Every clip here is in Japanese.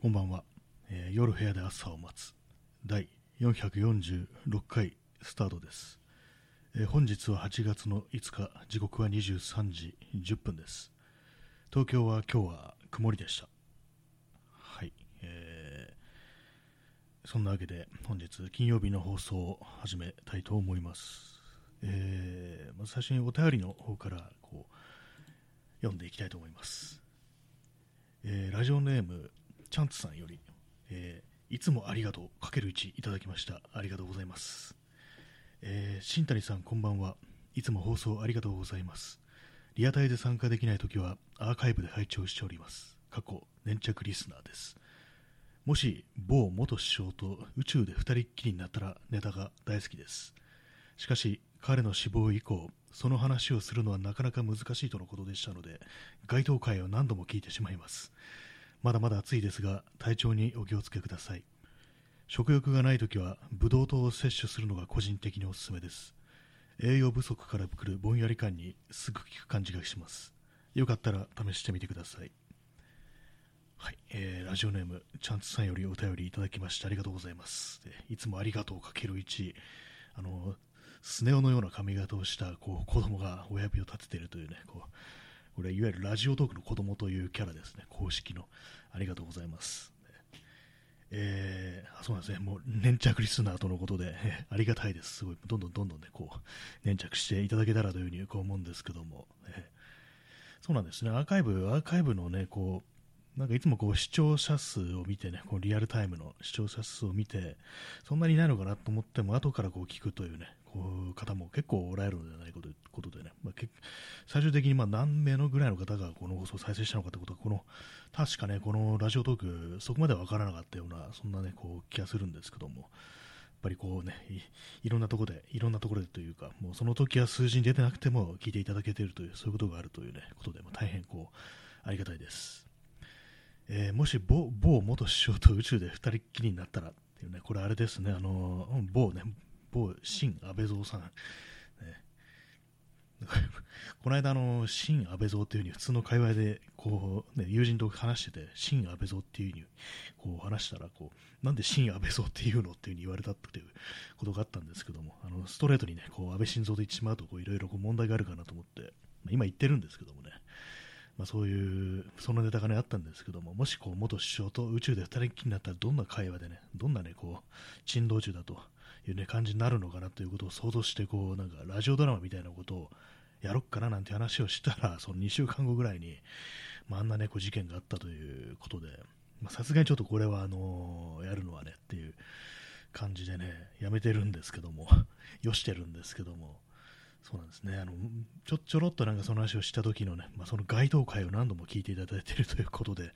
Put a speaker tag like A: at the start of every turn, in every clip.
A: こんばんは、えー夜部屋で朝を待つ。第446回スタートです、えー本日は8月の5日。時刻は23時10分です。東京は今日は曇りでした。はい、えーそんなわけで本日金曜日の放送を始めたいと思います、えーまず最初にお便りの方からこう読んでいきたいと思います。えーラジオネームチャンツさんより、えーいつもありがとうかける1いただきました。ありがとうございます、えー新谷さんこんばんは。いつも放送ありがとうございます。リアタイで参加できないときはアーカイブで拝聴しております。過去粘着リスナーです。もし某元首相と宇宙で二人っきりになったらネタが大好きです。しかし彼の死亡以降その話をするのはなかなか難しいとのことでしたので該当回を何度も聞いてしまいます。まだまだ暑いですが体調にお気をつけください。食欲がないときはブドウ糖を摂取するのが個人的におすすめです。栄養不足から来るぼんやり感にすぐ効く感じがします。よかったら試してみてください。はい、えーラジオネームチャンツさんよりお便りいただきましてありがとうございます。いつもありがとうかける1あのスネ夫のような髪型をしたこう子供が親指を立てているというねこうこれいわゆるラジオトークの子供というキャラですね。公式の。ありがとうございます。えーあそうなんですね、もう粘着リスナーとのことで、ありがたいです、すごい、どんどんどんどんね、こう、粘着していただけたらというふうにこう思うんですけども、えーそうなんですね、アーカイブ、アーカイブのね、こう、なんかいつもこう視聴者数を見てね、こうリアルタイムの視聴者数を見て、そんなにないのかなと思っても、後からこう聞くというね、方も結構おられるのではないかということでね、まあ、け最終的にまあ何名のぐらいの方がこの放送を再生したのかということは、この確かね、このラジオトーク、そこまでは分からなかったような、そんなね、こう気がするんですけども、やっぱりこうね、いいろんなところで、いろんなところでというか、もうその時は数字に出てなくても聞いていただけているという、そういうことがあるというね、ことで、まあ、大変こう、ありがたいです。えーもし某某元首相と宇宙で二人っきりになったらっていうね、これあれですね、あの某ね、某新安倍蔵さん、ね、この間、の新安倍蔵っていうふうに普通の会話でこう、ね、友人と話してて、新安倍蔵っていうふうにこう話したらこう、なんで新安倍蔵っていうのっていうふうに言われたっていうことがあったんですけども、あのストレートにね、こう安倍晋三と言ってしまうとこういろいろ問題があるかなと思って、まあ今言ってるんですけどもね、まあ、そういう、そのネタがね、あったんですけども、もしこう、元首相と宇宙で二人きりになったら、どんな会話でね、どんなね、こう、珍道中だというね、感じになるのかなということを想像して、こう、なんか、ラジオドラマみたいなことをやろっかななんて話をしたら、その2週間後ぐらいに、まあ、あんなね、こう、事件があったということで、さすがにちょっとこれは、あのやるのはね、っていう感じでね、やめてるんですけども、よしてるんですけども、そうなんですね。あの、ちょ、ちょろっとなんかその話をした時のね、まあ、その該当回を何度も聞いていただいているということで、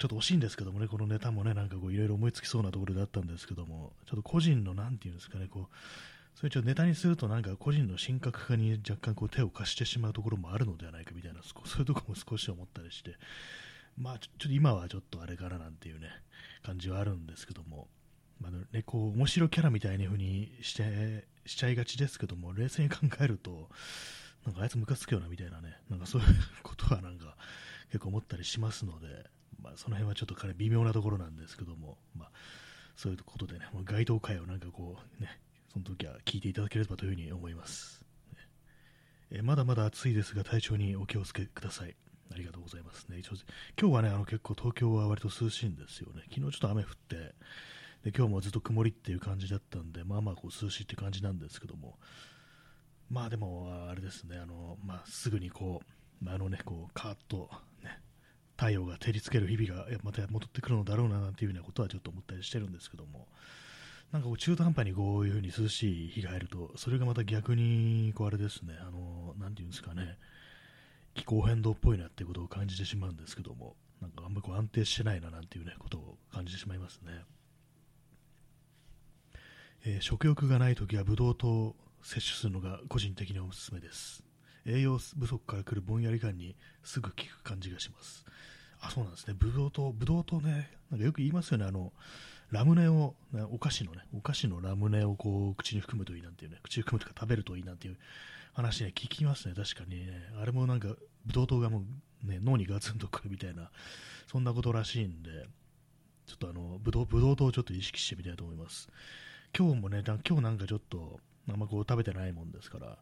A: ちょっと惜しいんですけどもね、このネタもね、なんかこういろいろ思いつきそうなところであったんですけども、ちょっと個人のなんていうんですかね、こう、それちょっとネタにするとなんか個人の神格化に若干こう手を貸してしまうところもあるのではないかみたいな、そういうところも少し思ったりして、まあちょっと今はちょっとあれかななんていうね、感じはあるんですけども、まあね、こう面白キャラみたいな風にしてしちゃいがちですけども、冷静に考えると、なんかあいつムカつくよなみたいなね、なんかそういうことはなんか結構思ったりしますので、まあ、その辺はちょっと彼微妙なところなんですけども、まあ、そういうことでね、もう該当回をなんかこうね、その時は聞いていただければというふうに思います。ねえまだまだ暑いですが体調にお気をつけください。ありがとうございますね。一応今日はね、あの結構東京は割と涼しいんですよね。昨日ちょっと雨降って、で今日もずっと曇りっていう感じだったんで、まあまあこう涼しいって感じなんですけども、まあでも、あれですね、あのまあ、すぐにこう、あのね、こうカーッと、ね、太陽が照りつける日々がまた戻ってくるのだろうななんていうようなことはちょっと思ったりしてるんですけども、なんかこう中途半端にこういうふうに涼しい日が入ると、それがまた逆にこうあれですね、あのなんていうんですかね、気候変動っぽいなっていうことを感じてしまうんですけども、なんかあんまりこう安定してないななんていうねことを感じてしまいますね。えー食欲がないときはブドウ糖を摂取するのが個人的におすすめです。栄養不足から来るぼんやり感にすぐ効く感じがします。あ、そうなんですね。ブドウ糖、ブドウ糖ね、なんかよく言いますよね。あの、ラムネを、ねお菓子のね、お菓子のラムネをこう、口に含むといいなんていうね、口に含むとか食べるといいなんていう話ね、聞きますね。確かにね。あれもなんか、ブドウ糖がもうね、脳にガツンとくるみたいな、そんなことらしいんで、ちょっとあの、ぶどう、ぶどう糖をちょっと意識してみたいと思います。今日もね、今日なんかちょっと、あんまこう食べてないもんですから、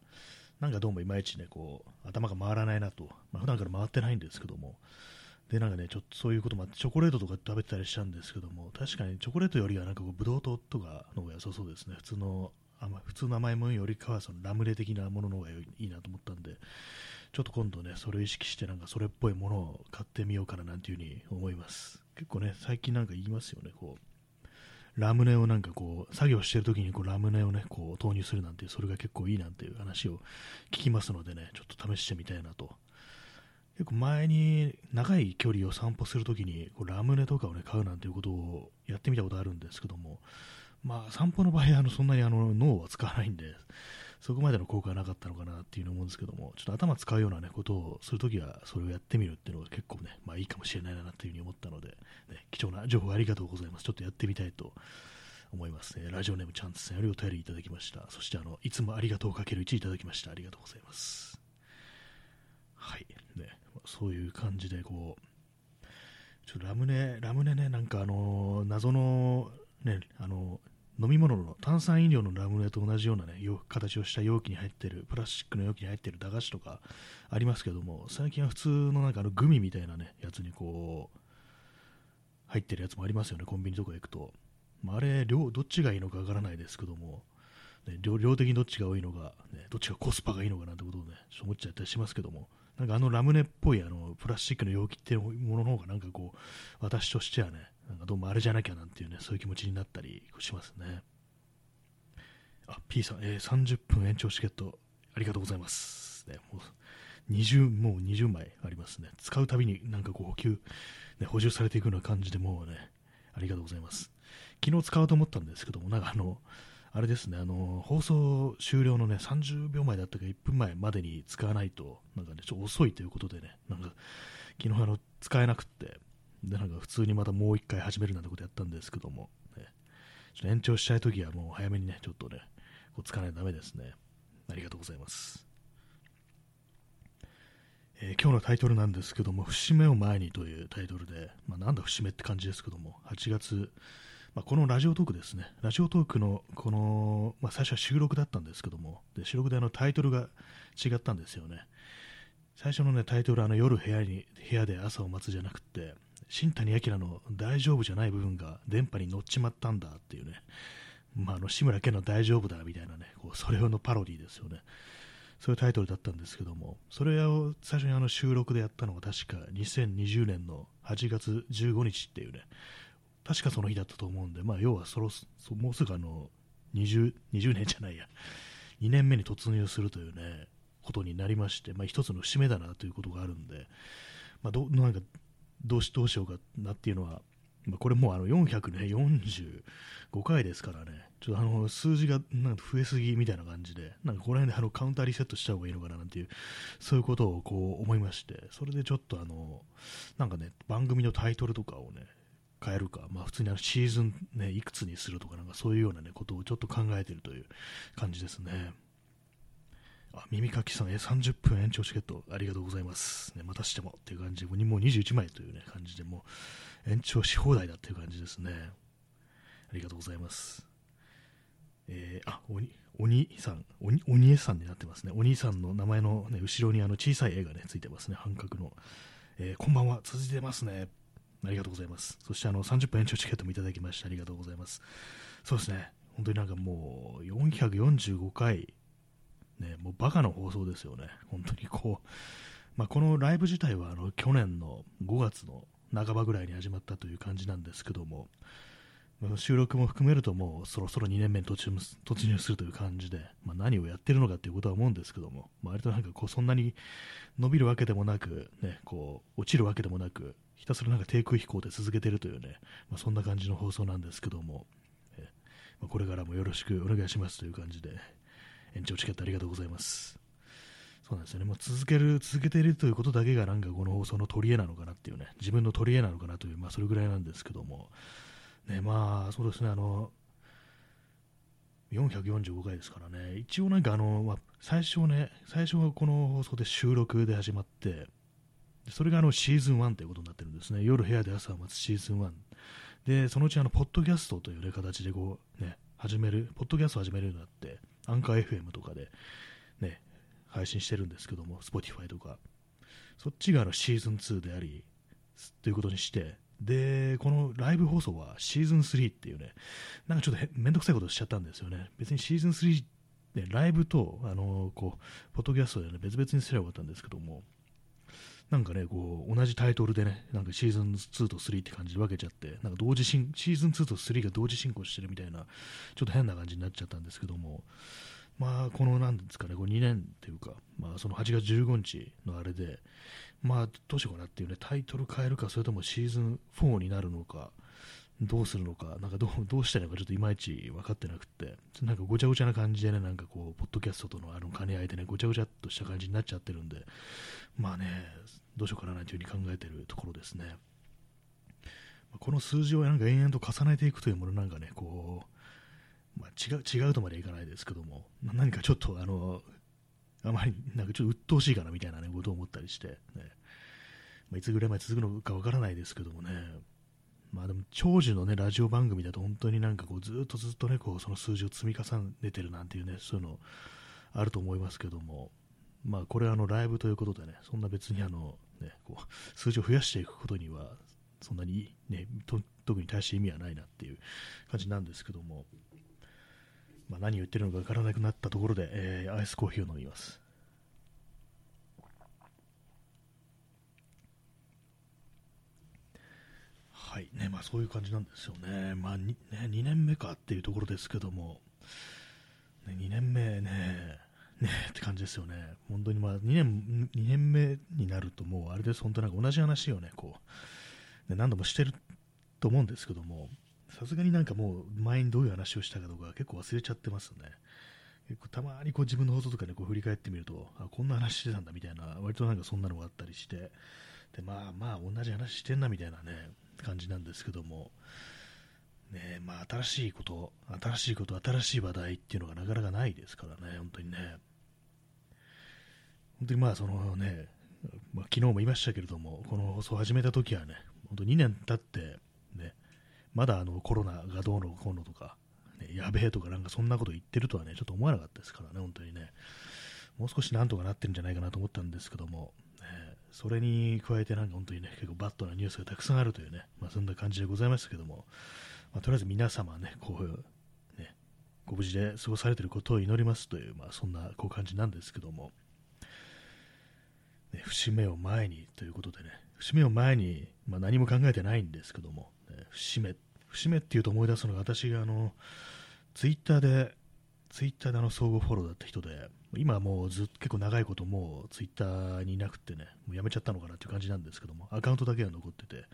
A: なんかどうもいまいちね、こう、頭が回らないなと、まあ、普段から回ってないんですけども、で、なんかね、ちょっとそういうこともあって、チョコレートとか食べてたりしたんですけども、確かにチョコレートよりはなんかこう、ブドウ糖とかの方が良さそうですね。普通の、甘普通の甘いものよりかは、そのラムネ的なものの方がいいなと思ったんで、ちょっと今度ね、それを意識して、なんかそれっぽいものを買ってみようかななんていうふうに思います。結構ね、最近なんか言いますよね、こう、ラムネをなんかこう、作業してる時にこうラムネをね、こう投入するなんて、それが結構いいなんていう話を聞きますのでね、ちょっと試してみたいなと。結構前に長い距離を散歩するときにこうラムネとかをね、買うなんていうことをやってみたことあるんですけども、まあ散歩の場合、あのそんなにあの脳は使わないんで、そこまでの効果はなかったのかなっていうのを思うんですけども、ちょっと頭使うような、ね、ことをするときは、それをやってみるっていうのが結構ね、まあいいかもしれないなというふうに思ったので、ね、貴重な情報ありがとうございます。ちょっとやってみたいと思いますね。ラジオネームチャンツさんよりお便りいただきました。そしてあの、いつもありがとうかける1いただきました。ありがとうございます。はい。ね、そういう感じで、こう、ちょラムネ、ラムネね、なんかあの謎の、ね、あの飲み物の炭酸飲料のラムネと同じような、ね、形をした容器に入ってるプラスチックの容器に入ってる駄菓子とかありますけども最近は普通のなんかあのグミみたいな、ね、やつにこう入ってるやつもありますよねコンビニとか行くと、まあ、あれ量どっちがいいのかわからないですけども、ね、量量的にどっちが多いのか、ね、どっちがコスパがいいのかなんてことをねちょっ思っちゃったりしますけども。なんかあのラムネっぽいあのプラスチックの容器っていうものの方がなんかこう私としてはねなんかどうもあれじゃなきゃなんていうね、そういう気持ちになったりしますね。あ、P さん、えー、30分延長チケット、ありがとうございます。ね、もう20、もう20枚ありますね。使うたびになんかこう補給、ね、補充されていくような感じでもうね、ありがとうございます。昨日使おうと思ったんですけども、なんかあの、あれですね、あの、放送終了のね、30秒前だったか1分前までに使わないと、なんかね、ちょっと遅いということでね、なんか、昨日あの、使えなくって、で、なんか普通にまたもう一回始めるなんてことやったんですけども、ね、ちょっと延長したいときはもう早めにね、ちょっとね、こうつかないとダメですね。ありがとうございます。えー、今日のタイトルなんですけども、節目を前にというタイトルで、まあ、なんだ節目って感じですけども、8月、まあ、このラジオトークですね、ラジオトークのこの、まあ、最初は収録だったんですけども、で収録であのタイトルが違ったんですよね。最初の、ね、タイトルはあの夜部屋に部屋で朝を待つじゃなくて、新谷明の大丈夫じゃない部分が電波に乗っちまったんだっていうね、まあ、あの志村けんの大丈夫だみたいなね、こうそれ用のパロディですよね。そういうタイトルだったんですけども、それを最初にあの収録でやったのが確か2020年の8月15日っていうね、確かその日だったと思うんで、まあ、要はそろそもうすぐあの 20, 20年じゃないや、2年目に突入するというね、ことになりまして、まあ、一つの節目だなということがあるんで、まあ、どなんかどうしどうしようかなっていうのは、まあ、これもうあの445回ですからね、ちょっとあの数字がなんか増えすぎみたいな感じで、なんかこの辺であのカウンターリセットした方がいいのかななんていう、そういうことをこう思いまして、それでちょっとあの、なんかね、番組のタイトルとかをね、変えるか、まあ、普通にあのシーズン、ね、いくつにするとか、なんかそういうような、ね、ことをちょっと考えてるという感じですね。あ耳かきさん、え30分延長チケットありがとうございます。ね、またしてもっていう感じで、もう21枚という、ね、感じで、もう延長し放題だっていう感じですね。ありがとうございます。えー、あ、おに、お兄さん、おに、お兄さんになってますね。お兄さんの名前の、ね、後ろにあの小さい絵がね、ついてますね。半角の。えー、こんばんは、続いてますね。ありがとうございます。そしてあの30分延長チケットもいただきましてありがとうございます。そうですね。本当になんかもう445回ね、もうバカの放送ですよね、本当にこう、まあ、このライブ自体はあの去年の5月の半ばぐらいに始まったという感じなんですけども、収録も含めるともうそろそろ2年目に突入突入するという感じで、まあ、何をやってるのかということは思うんですけども、まあ、割となんかこうそんなに伸びるわけでもなく、ね、こう落ちるわけでもなく、ひたすらなんか低空飛行で続けてるというね、まあ、そんな感じの放送なんですけども、えまあ、これからもよろしくお願いしますという感じで、延長チケットありがとうございます。そうなんですよね。もう続ける、続けているということだけがなんかこの放送の取り柄なのかなっていうね、自分の取り柄なのかなという、まあそれぐらいなんですけども、ね、まあそうですね、あの、445回ですからね、一応なんかあの、まあ、最初ね、最初はこの放送で収録で始まって、それがあのシーズン1ということになってるんですね。夜部屋で朝を待つシーズン1。で、そのうちあの、ポッドキャストという、ね、形でこう、ね、始める、ポッドキャストを始めるようになって、アンカー FM とかで、ね、配信してるんですけども、Spotify とか、そっちがあのシーズン2であり、ということにして、で、このライブ放送はシーズン3っていうね、なんかちょっとめんどくさいことしちゃったんですよね。別にシーズン3でライブと、あのこう、ポッドキャストでね、別々にすればよかったんですけども、なんかね、こう、同じタイトルでね、なんかシーズン2と3って感じで分けちゃって、なんか同時進、シーズン2と3が同時進行してるみたいな、ちょっと変な感じになっちゃったんですけども、まあ、この、なんですかね、こう2年っていうか、まあ、その8月15日のあれで、まあ、どうしようかなっていうね、タイトル変えるか、それともシーズン4になるのか、どうするのか、なんかどうどうしたらいいのかちょっといまいち分かってなくて、なんかごちゃごちゃな感じでね、なんかこう、ポッドキャストとのあの兼ね合いでね、ごちゃごちゃっとした感じになっちゃってるんで、まあね、どうしようかなというふうに考えてるところですね。この数字をなんか延々と重ねていくというものなんかね、こう、まあ、違う違うとまでいかないですけども、何かちょっとあの、あまりなんかちょっと鬱陶しいかなみたいな、ね、ことを思ったりして、ねまあ、いつぐらいまで続くのかわからないですけどもね、まあでも長寿のね、ラジオ番組だと本当になんかこうずっとずっとね、こうその数字を積み重ねてるなんていうね、そういうのあると思いますけども、まあこれはあのライブということでね、そんな別にあの、ね、こう数字を増やしていくことには、そんなにね、特に大して意味はないなっていう感じなんですけども、まあ、何を言ってるのかわからなくなったところで、えー、アイスコーヒーを飲みます。はい。ねまあ、そういう感じなんですよね、まあ 2, ね、2年目かっていうところですけども、ね、2年目ね、ねって感じですよね、本当にまあ2年 ,2 年目になると、もうあれです、本当なんか同じ話をね、こう。ね何度もしてると思うんですけども、さすがになんかもう前にどういう話をしたかとか結構忘れちゃってますね。結構たまにこう自分の放送とかでこう振り返ってみると、あ、こんな話してたんだみたいな、割となんかそんなのがあったりして、で、まあまあ同じ話してんなみたいなね、感じなんですけども、ねまあ、新しいこと、新しいこと、新しい話題っていうのがなかなかないですからね、本当にね。本当にまあそのね、まあ、昨日も言いましたけれども、この放送を始めた時はね、本当2年経って、ね、まだあのコロナがどうのこうのとか、ね、やべえとかなんかそんなこと言ってるとはね、ちょっと思わなかったですからね、本当にね。もう少しなんとかなってるんじゃないかなと思ったんですけども、それに加えてなんか本当にね、結構バットなニュースがたくさんあるというね、まあ、そんな感じでございましたけども、まあ、とりあえず皆様ね、こう、ね、ご無事で過ごされていることを祈りますという、まあ、そんなこう感じなんですけども、ね、節目を前にということでね、節目を前に、まあ、何も考えてないんですけども、ね、節目、節目っていうと思い出すのが私があの、ツイッターでツイッターであの相互フォローだった人で、今はもうずっと結構長いこともうツイッターにいなくてね、もうやめちゃったのかなっていう感じなんですけども、アカウントだけが残ってて、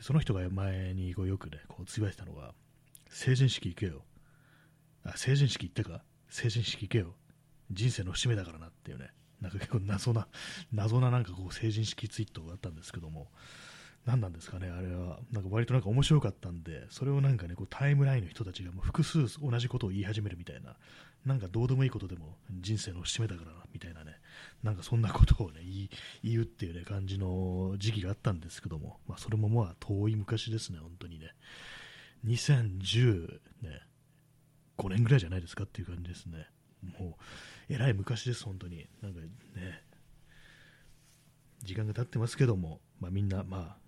A: その人が前にこうよくね、こうつぶやいてたのが、成人式行けよ。あ、成人式行ってか？成人式行けよ。人生の節目だからなっていうね、なんか結構謎な、謎ななんかこう成人式ツイートがあったんですけども、何なんですかね、あれは、なんか割となんか面白かったんで、それをなんかね、こうタイムラインの人たちがもう複数同じことを言い始めるみたいな、なんかどうでもいいことでも人生の節目だからな、みたいなね、なんかそんなことをね、言うっていうね、感じの時期があったんですけども、まあそれもまあ遠い昔ですね、本当にね。2010ね、5年ぐらいじゃないですかっていう感じですね。もう、えらい昔です、本当に。なんかね、時間が経ってますけども、まあみんな、まあ、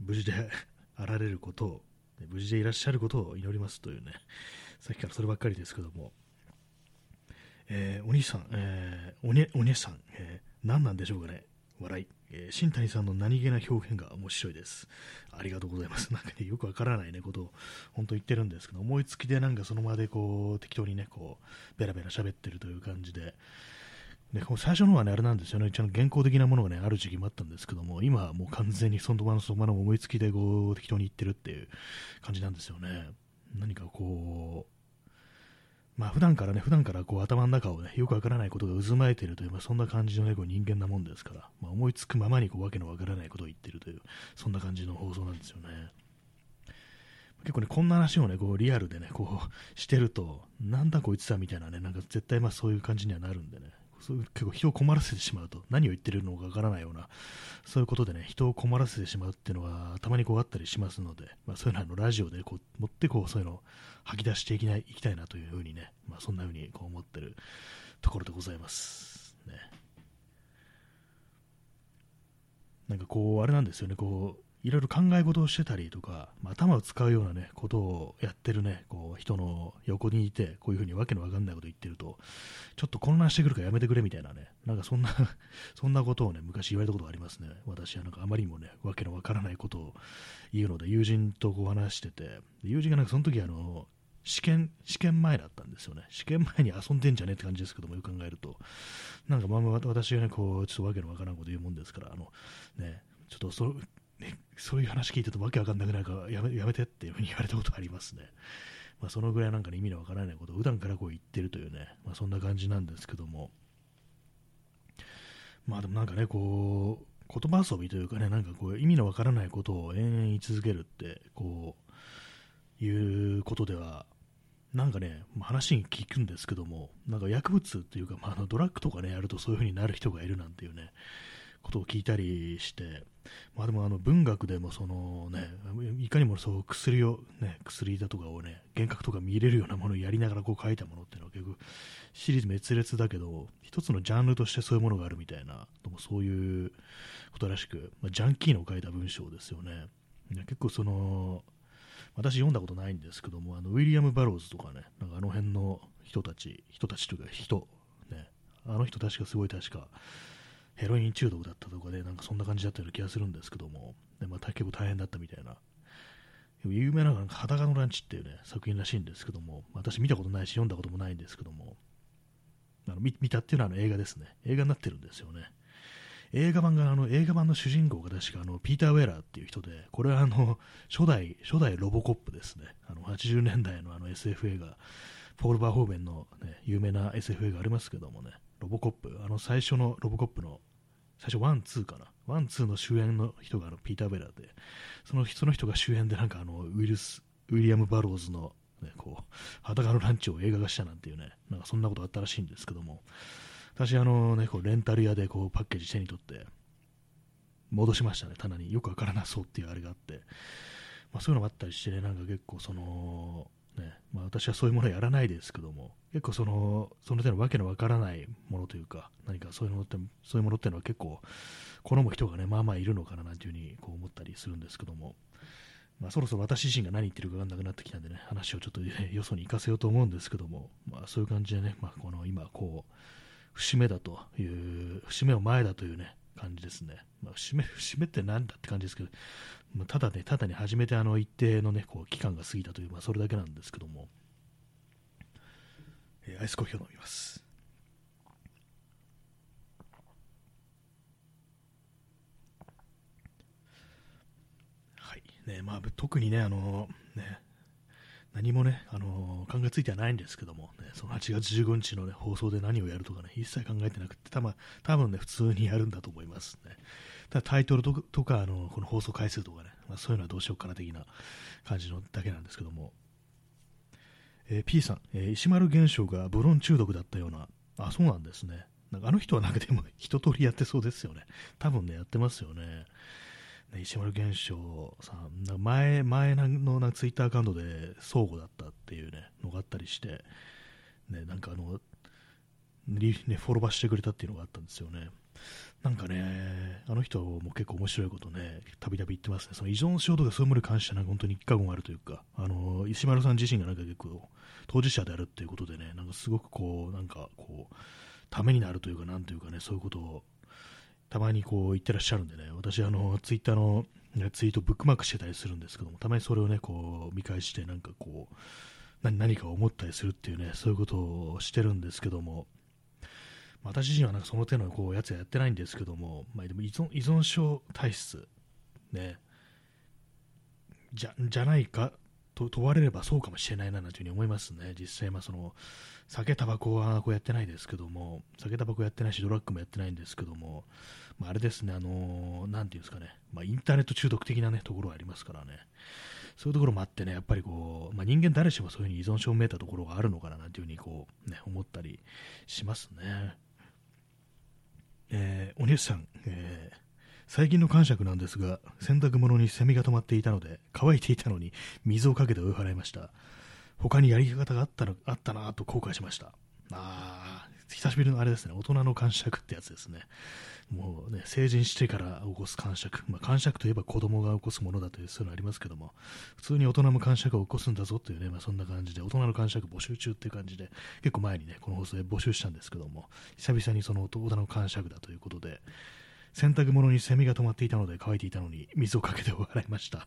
A: 無事であられることを、無事でいらっしゃることを祈りますというね、さっきからそればっかりですけども、えー、お兄さん、えー、おね、お姉さん、えー、何なんでしょうかね、笑い。えー、新谷さんの何気な表現が面白いです。ありがとうございます。なんかね、よくわからないね、ことを本当言ってるんですけど、思いつきでなんかその場でこう、適当にね、こう、ベラベラ喋ってるという感じで、で最初の方はね、あれなんですよね、一応原稿的なものがね、ある時期もあったんですけども、今はもう完全にその場のその場の思いつきでこう適当に言ってるっていう感じなんですよね。何かこう、まあ普段からね、普段からこう頭の中をね、よくわからないことが渦巻いているという、まあ、そんな感じのね、こう人間なもんですから、まあ、思いつくままにこうわけのわからないことを言ってるという、そんな感じの放送なんですよね。結構ね、こんな話をね、こうリアルでね、こうしてると、なんだこいつだみたいなね、なんか絶対まあそういう感じにはなるんでね、そう結構人を困らせてしまうと、何を言ってるのかわからないような、そういうことでね、人を困らせてしまうっていうのは、たまにこうあったりしますので、まあ、そういうのはあのラジオでこう持ってこう、そういうのを吐き出していきないいきたいなというふうにね、まあ、そんなふうにこう思ってるところでございます。ね。なんかこう、あれなんですよね、こう、いろいろ考え事をしてたりとか、まあ、頭を使うようなね、ことをやってるね、こう、人の横にいて、こういうふうにわけのわかんないこと言ってると、ちょっと混乱してくるからやめてくれみたいなね、なんかそんな そんなことをね、昔言われたことがありますね。私はなんかあまりにもね、わけのわからないことを言うので、友人とこう話してて、友人がなんかその時あの、試験、試験前だったんですよね。試験前に遊んでんじゃねって感じですけども、よく考えると。なんかまあ私がね、こう、ちょっとわけのわからんこと言うもんですから、あの、ね、ちょっとそ、ね、そういう話聞いてるとわけわかんなくなるからやめやめてっていうふうに言われたことありますね。まあ、そのぐらいなんか、ね、意味のわからないことを普段からこう言ってるというね、まあ、そんな感じなんですけども、まあでもなんかね、こう、言葉遊びというかね、なんかこう意味のわからないことを延々言い続けるって、こう、いうことでは、なんかね、話に聞くんですけども、なんか薬物っていうか、まあ、あのドラッグとかね、やるとそういう風になる人がいるなんていうね、ことを聞いたりして、まあでもあの文学でもそのね、いかにもそう薬をね、薬だとかをね、幻覚とか見れるようなものをやりながらこう書いたものっていうのは結構シリーズ滅裂だけど、一つのジャンルとしてそういうものがあるみたいなもそういうことらしく、まあ、ジャンキーの書いた文章ですよね。結構その、私読んだことないんですけども、あのウィリアム・バローズとかね、なんかあの辺の人たち、人たちというか人、ね、あの人確かすごい確か、ヘロイン中毒だったとかで、なんかそんな感じだったような気がするんですけども、でまあ、結構大変だったみたいな。有名なのが裸のランチっていうね、作品らしいんですけども、私見たことないし、読んだこともないんですけども、あの見たっていうのはあの映画ですね。映画になってるんですよね。映画版が、あの、映画版の主人公が確かあの、ピーター・ウェラーっていう人で、これはあの、初代、初代ロボコップですね。あの、80年代のあの SF 映画、ポール・バーホーベンの、ね、有名な SF 映画ありますけどもね、ロボコップ、あの最初のロボコップの、最初 one、two かな。 one、two の主演の人があのピーター・ウェラーで、そのその人が主演でなんかあのウィルス、ウィリアム・バローズの、ね、こう、裸のランチを映画化したなんていうね、なんかそんなことあったらしいんですけども、私あのね、こうレンタル屋でこうパッケージ手に取って、戻しましたね、棚に。よくわからなそうっていうあれがあって、まあ、そういうのもあったりして、ね、なんか結構その、ねまあ、私はそういうものやらないですけども、結構その、その手のわけのわからないものというか、何かそういうのって、そういうものっていうのは結構、好む人がね、まあまあいるのかななんていうふうにこう思ったりするんですけども、まあ、そろそろ私自身が何言ってるか分かんなくなってきたんでね、話をちょっと、ね、よそに行かせようと思うんですけども、まあ、そういう感じでね、まあ、この今、こう、節目だという、節目を前だというね、感じですね。まあ、節目、節目って何だって感じですけど、まあ、ただね、ただに初めてあの一定のね、こう期間が過ぎたという、まあ、それだけなんですけども、えー、アイスコーヒーを飲みます。はい。ね、まあ、特にね、あのね、何もね、あのー、考えついてはないんですけども、ね、その8月15日の、ね、放送で何をやるとかね、一切考えてなくて、たま多分ね、普通にやるんだと思いますね。ただタイトルととか、あのこの放送回数とかね、まあ、そういうのはどうしようかな的な感じのだけなんですけども、えー、P さん、えー、石丸現象がブロン中毒だったような、あ、そうなんですね。なんかあの人はなんかでも一通りやってそうですよね。多分ね、やってますよね。ね、石丸源証さん、前前のなツイッターアカウントで相互だったっていう、ね、のがあったりして、ね、なんかあの、リね、フォローバーしてくれたっていうのがあったんですよね。なんかね、あの人も結構面白いことね、たびたび言ってますね。その依存症とかそういうものに関しては、本当に一過言あるというか、あの、石丸さん自身がなんか結構、当事者であるっていうことでね、なんかすごくこう、なんかこう、ためになるというか、なんというかね、そういうことをたまにこう言ってらっしゃるんでね、私、あの、ツイッターの、ね、ツイートブックマークしてたりするんですけども、たまにそれをね、こう、見返して、なんかこう、何何か思ったりするっていうね、そういうことをしてるんですけども、私自身はなんかその手のこうやつはやってないんですけども、まあ、でも依存依存症体質、ね、じゃじゃないかと問われればそうかもしれないなというふうに思いますね、実際、まあ、その酒、タバコはこうやってないですけども、酒、タバコやってないし、ドラッグもやってないんですけども、まあ、あれですね、あのー、なんていうんですかね、まあ、インターネット中毒的な、ね、ところがありますからね、そういうところもあってね、やっぱりこう、まあ、人間誰しもそういうふうに依存症をめいたところがあるのかななんていうふうにこう、ね、思ったりしますね。えー、お兄さん、えー、最近の感触なんですが、洗濯物にセミが止まっていたので、乾いていたのに水をかけて追い払いました。他にやり方があったのあったなと後悔しました。あー、久しぶりのあれですね、大人の感触ってやつですね。もうね、成人してから起こす感触。まあ、感触といえば子供が起こすものだというそういうのありますけども、普通に大人も感触を起こすんだぞというね、まあ、そんな感じで、大人の感触募集中っていう感じで、結構前にね、この放送で募集したんですけども、久々にその大人の感触だということで、洗濯物にセミが止まっていたので乾いていたのに水をかけて笑いました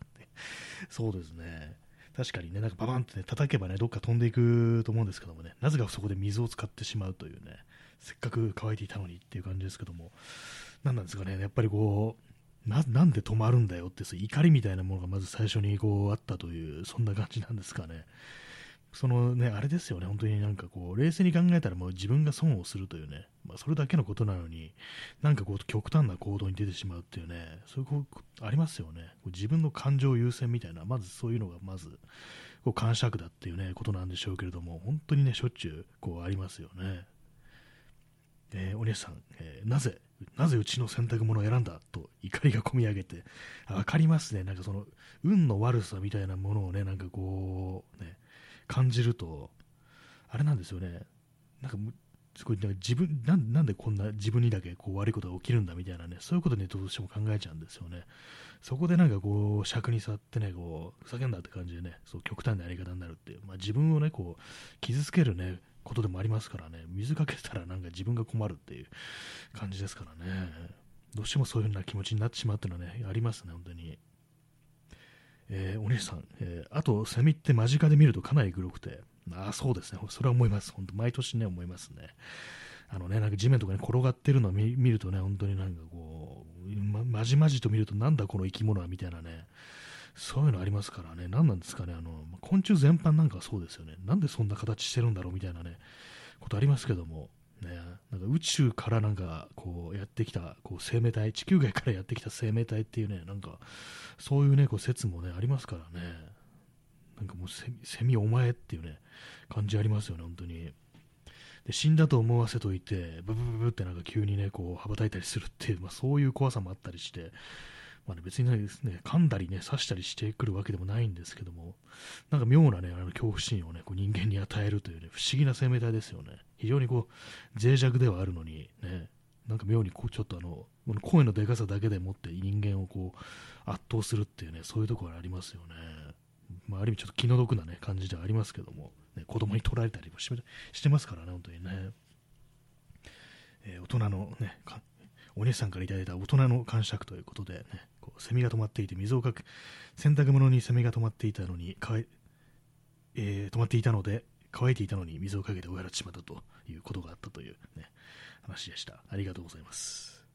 A: そうですね。確かにね、なんかババンってね、叩けばね、どっか飛んでいくと思うんですけどもね、なぜかそこで水を使ってしまうというね、せっかく乾いていたのにっていう感じですけども、何なんですかね、やっぱりこう、ななんで止まるんだよって、そう怒りみたいなものがまず最初にこうあったという、そんな感じなんですかね。そのね、あれですよね、本当になんかこう、冷静に考えたらもう自分が損をするというね、まあ、それだけのことなのに、なんかこう、極端な行動に出てしまうっていうね、そういうことありますよね。自分の感情優先みたいな、まずそういうのがまず、こう、感触だっていうね、ことなんでしょうけれども、本当にね、しょっちゅう、こう、ありますよね。えー、お姉さん、えー、なぜ、なぜうちの洗濯物を選んだと怒りがこみ上げて、わかりますね、なんかその、運の悪さみたいなものをね、なんかこう、ね、感じると、あれなんですよね、なんかすごいなんか自分な、なんでこんな自分にだけこう悪いことが起きるんだみたいなね、そういうことね、どうしても考えちゃうんですよね。そこでなんかこう、尺に触ってね、こう、ふざけんなって感じでね、そう極端なやり方になるっていう、まあ、自分をね、こう、傷つけるね、ことでもありますからね、水かけたらなんか自分が困るっていう感じですからね、どうしてもそういうような気持ちになってしまうっていうのはね、ありますね、本当に。えー、お姉さん、えー、あと、セミって間近で見るとかなり黒くて、ああ、そうですね、それは思います、本当、毎年ね、思いますね。あのね、なんか地面とかに転がってるのを見るとね、本当になんかこう、ままじまじと見ると、なんだこの生き物はみたいなね、そういうのありますからね、何なんですかね、あの昆虫全般なんかそうですよね、なんでそんな形してるんだろうみたいなね、ことありますけども、ね、なんか宇宙からなんかこうやってきたこう生命体、地球外からやってきた生命体っていうね、なんかそういうね、こう説もね、ありますからね、なんかもうセミお前っていうね、感じありますよね、本当に。で死んだと思わせといて、ブブブブってなんか急にね、こう羽ばたいたりするっていう、まあ、そういう怖さもあったりして、まあね、別にですね、噛んだりね、刺したりしてくるわけでもないんですけども、なんか妙なね、あの恐怖心をね、こう人間に与えるというね、不思議な生命体ですよね。非常にこう、脆弱ではあるのに、ね、なんか妙にこう、ちょっとあの、この声のでかさだけでもって人間をこう、圧倒するっていうね、そういうところありますよね。まあ、ある意味ちょっと気の毒なね、感じではありますけども、ね、子供に取られたりもしてますからね、本当にね。えー、大人のね、お姉さんからいただいた大人の感触ということでね、こうセミが止まっていて水をかく、洗濯物にセミが止まっていたのに、かえー、止まっていたので、乾いていたのに水をかけて追い払ってしまったということがあったという、ね、話でした。ありがとうございます。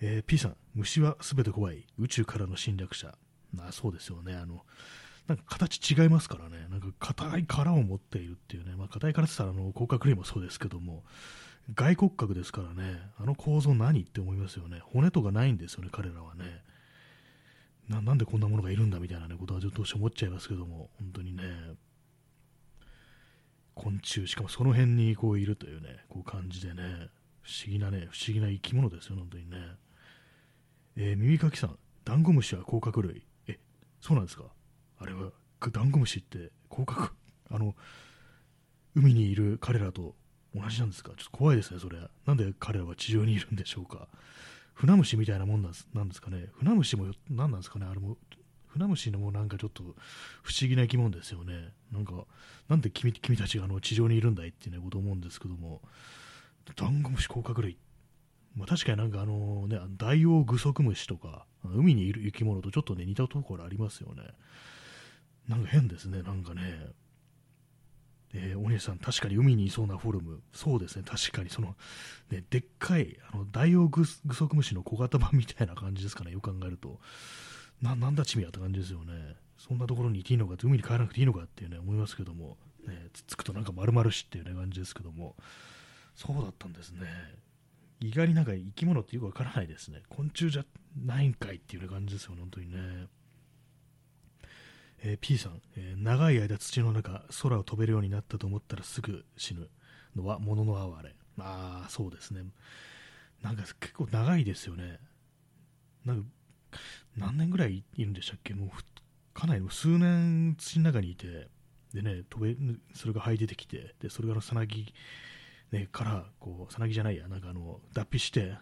A: えー、P さん、虫はすべて怖い宇宙からの侵略者。あそうですよね。あの、なんか形違いますからね。なんか硬い殻を持っているっていうね。まあ硬い殻って言ったらあの甲殻類もそうですけども、外骨格ですからね、あの構造何って思いますよね。骨とかないんですよね、彼らはね。ななんでこんなものがいるんだみたいな、ね、ことはちょっと思っちゃいますけども、本当にね、昆虫、しかもその辺にこういるというね、こう感じでね、不思議なね、不思議な生き物ですよ、本当にね。えー、耳かきさん、ダンゴムシは甲殻類。え、そうなんですか？あれは、ダンゴムシって甲殻、あの、海にいる彼らと同じなんですか？ちょっと怖いですね、それ。なんで彼らは地上にいるんでしょうか？船虫みたいなもんなんですなんですかね？船虫も何なんですかね、あれも。船虫のもなんかちょっと不思議な生き物ですよね。なんか、なんで君君たちがあの地上にいるんだいっていう、ね、こと思うんですけども、ダンゴムシ甲殻類。まあ、確かになんかあのね、ダイオウグソクムシとか、海にいる生き物とちょっとね、似たところありますよね。なんか変ですね、なんかね。えー、お姉さん、確かに海にいそうなフォルム、そうですね、確かにその、ね、でっかいあのダイオウグソクムシの小型版みたいな感じですかね、よく考えると、なんだちみやって感じですよね、そんなところにいていいのかって、海に帰らなくていいのかっていうね、思いますけども、ね、つつくとなんか丸々しっていう、ね、感じですけども、そうだったんですね、意外になんか生き物ってよくわからないですね、昆虫じゃないんかいっていう、感じですよね、本当にね。えー、P さん、えー、長い間土の中、空を飛べるようになったと思ったらすぐ死ぬのは物の哀れ。ああ、そうですね。なんか結構長いですよね。なんか何年ぐらいいるんでしたっけ？もうかなり数年土の中にいて、でね、飛べそれが這い出てきて、でそれがさなぎ、ね、からこうさなぎじゃないや、なんかあの脱皮して、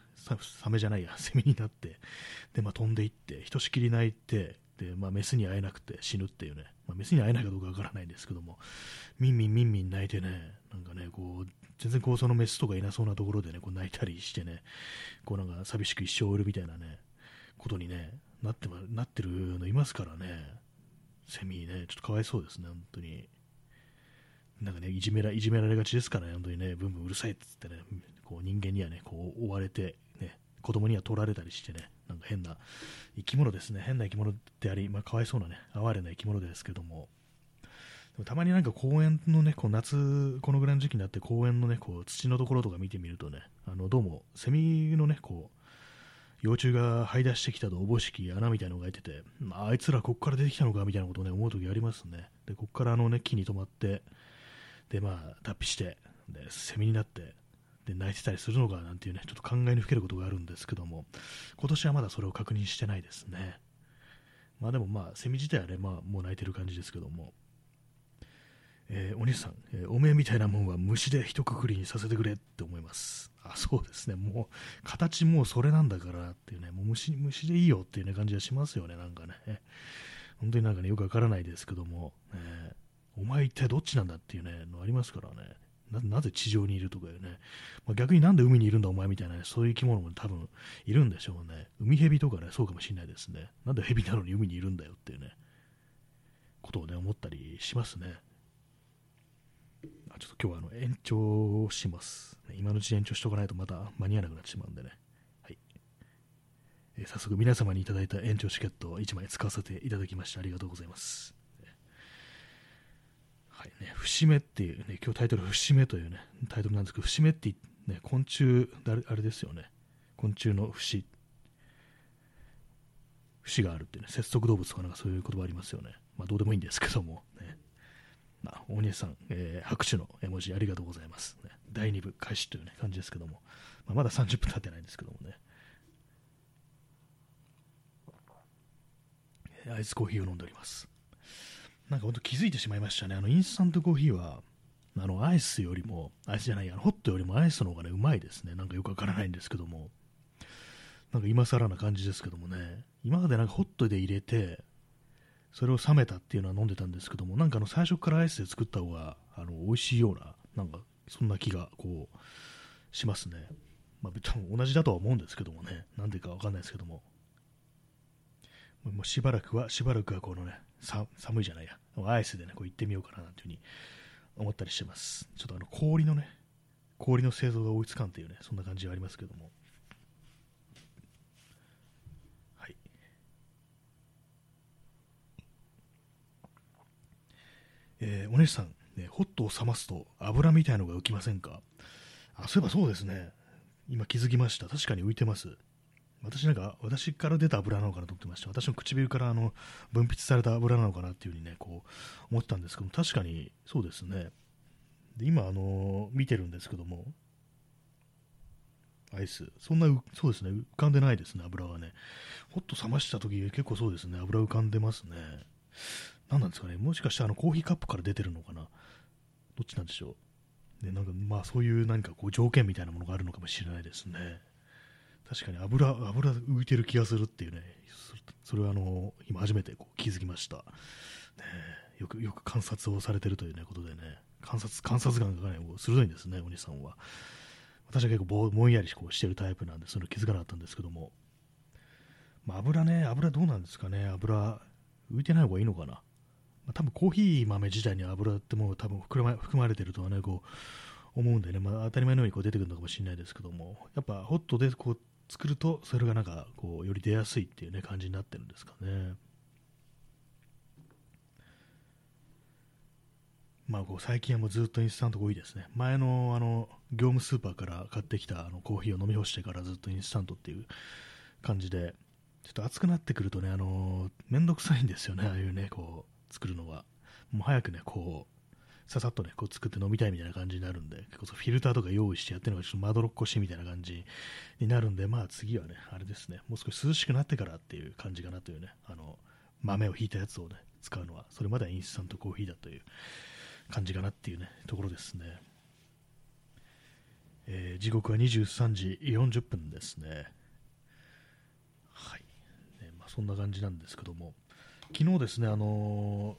A: サメじゃないや、セミになって、でまあ、飛んでいって、ひとしきり泣いて、でまあ、メスに会えなくて死ぬっていうね、まあ、メスに会えないかどうかわからないんですけども、ミンミンミンミン泣いてね、なんかね、こう全然こうそのメスとかいなそうなところでね、こう泣いたりしてね、こうなんか寂しく一生終えるみたいなね、ことにね、なってなってるのいますからね、セミね、ちょっとかわいそうですね、本当に。なんかね、いじめらいじめられがちですからね、本当にね、ブンブンうるさいっつってね、こう人間にはね、こう追われて、ね、子供には取られたりしてね、なんか変な生き物ですね、変な生き物であり、まあ、かわいそうなね、哀れな生き物ですけども、でもたまになんか公園のね、こう夏、このぐらいの時期になって公園のね、こう土のところとか見てみるとね、あのどうもセミのね、こう幼虫が這い出してきたとおぼしき穴みたいなのが開いてて、まあ、あいつらこっから出てきたのかみたいなことをね、思う時ありますね。で、こっからあのね、木に止まって、で、まあ、脱皮して、で、セミになって、で、泣いてたりするのかなんていうね、ちょっと考えにふけることがあるんですけども、今年はまだそれを確認してないですね。まあでもまあ、セミ自体はね、まあ、もう泣いてる感じですけども、えー、お兄さん、えー、おめえみたいなもんは虫で一括りにさせてくれって思います。あ、そうですね。もう、形もうそれなんだからっていうね、もう虫、虫でいいよっていう、ね、感じがしますよね、なんかね。本当になんかね、よくわからないですけども、えー、お前一体どっちなんだっていうね、のありますからね。なぜ地上にいるとかいうね、まあ、逆になんで海にいるんだお前みたいな、ね、そういう生き物も多分いるんでしょうね。海蛇とかね、そうかもしれないですね。なんで蛇なのに海にいるんだよっていうね、ことをね、思ったりしますね。あちょっと今日はあの延長します。今のうち延長しとかないとまた間に合わなくなってしまうんでね。はい。えー、早速皆様にいただいた延長チケットを1枚使わせていただきましてありがとうございます。はいね、節目っていうね、今日タイトル節目というね、タイトルなんですけど、節目ってね、昆虫、あれですよね。昆虫の節。節があるってね、節足動物とかなんかそういう言葉ありますよね。まあどうでもいいんですけども、ね、まあ、大西さん、えー、拍手の絵文字ありがとうございます。ね、第2部開始という、ね、感じですけども、まあ、まだ30分経ってないんですけどもね。アイスコーヒーを飲んでおります。なんか本当気づいてしまいましたね。あの、インスタントコーヒーは、あの、アイスよりも、アイスじゃない、あのホットよりもアイスの方がね、うまいですね。なんかよくわからないんですけども。なんか今更な感じですけどもね。今までなんかホットで入れて、それを冷めたっていうのは飲んでたんですけども、なんかあの最初からアイスで作った方があの美味しいような、なんかそんな気がこうしますね。まあ、同じだとは思うんですけどもね、なんでかわかんないですけども。もうしばらくは、しばらくはこのね、さ寒いじゃないや、アイスでね、こう行ってみようかななんていうふうに思ったりしてます。ちょっとあの氷のね、氷の製造が追いつかんっていうね、そんな感じはありますけども。はいえー、お姉さん、ね、ホットを冷ますと油みたいのが浮きませんか？あそういえばそうですね。今気づきました。確かに浮いてます。私なんか、私から出た油なのかなと思ってました。私の唇からあの分泌された油なのかなっていうふうにね、こう思ったんですけど、確かにそうですね。で今、あの見てるんですけども、アイス、そんな、そうですね、浮かんでないですね、油はね。ホッと冷ました時結構そうですね、油浮かんでますね。何なんですかね、もしかしてあのコーヒーカップから出てるのかな、どっちなんでしょう。ね、なんかまあそういう何かこう条件みたいなものがあるのかもしれないですね。確かに油、油浮いてる気がするっていうね、それはあの今初めてこう気づきました。ね、よくよく観察をされてるという、ね、ことでね、観察観察眼が、ね、鋭いんですね、お兄さんは。私は結構ぼんやりこうしてるタイプなんで、それ気づかなかったんですけども、まあ、油ね、油どうなんですかね、油浮いてない方がいいのかな。まあ、多分コーヒー豆自体に油ってもう多分含ま含まれてるとはね、こう思うんでね、まあ、当たり前のようにこう出てくるのかもしれないですけども、やっぱホットでこう作ると、それがなんかこうより出やすいっていうね、感じになってるんですかね。まあ、こう最近はもうずっとインスタントが多いですね。前のあの業務スーパーから買ってきたあのコーヒーを飲み干してからずっとインスタントっていう感じで、ちょっと暑くなってくるとね、あのー、めんどくさいんですよね、ああいうね、こう、作るのは。もう早くね、こう、ささっとね、こう作って飲みたいみたいな感じになるんで、結構フィルターとか用意してやってるのがちょっとまどろっこしいみたいな感じになるんで、まあ次はね、あれですね、もう少し涼しくなってからっていう感じかなというね、あの、豆をひいたやつをね、使うのは、それまではインスタントコーヒーだという感じかなっていうね、ところですね。えー、時刻は23時40分ですね。はい。ねまあ、そんな感じなんですけども、昨日ですね、あの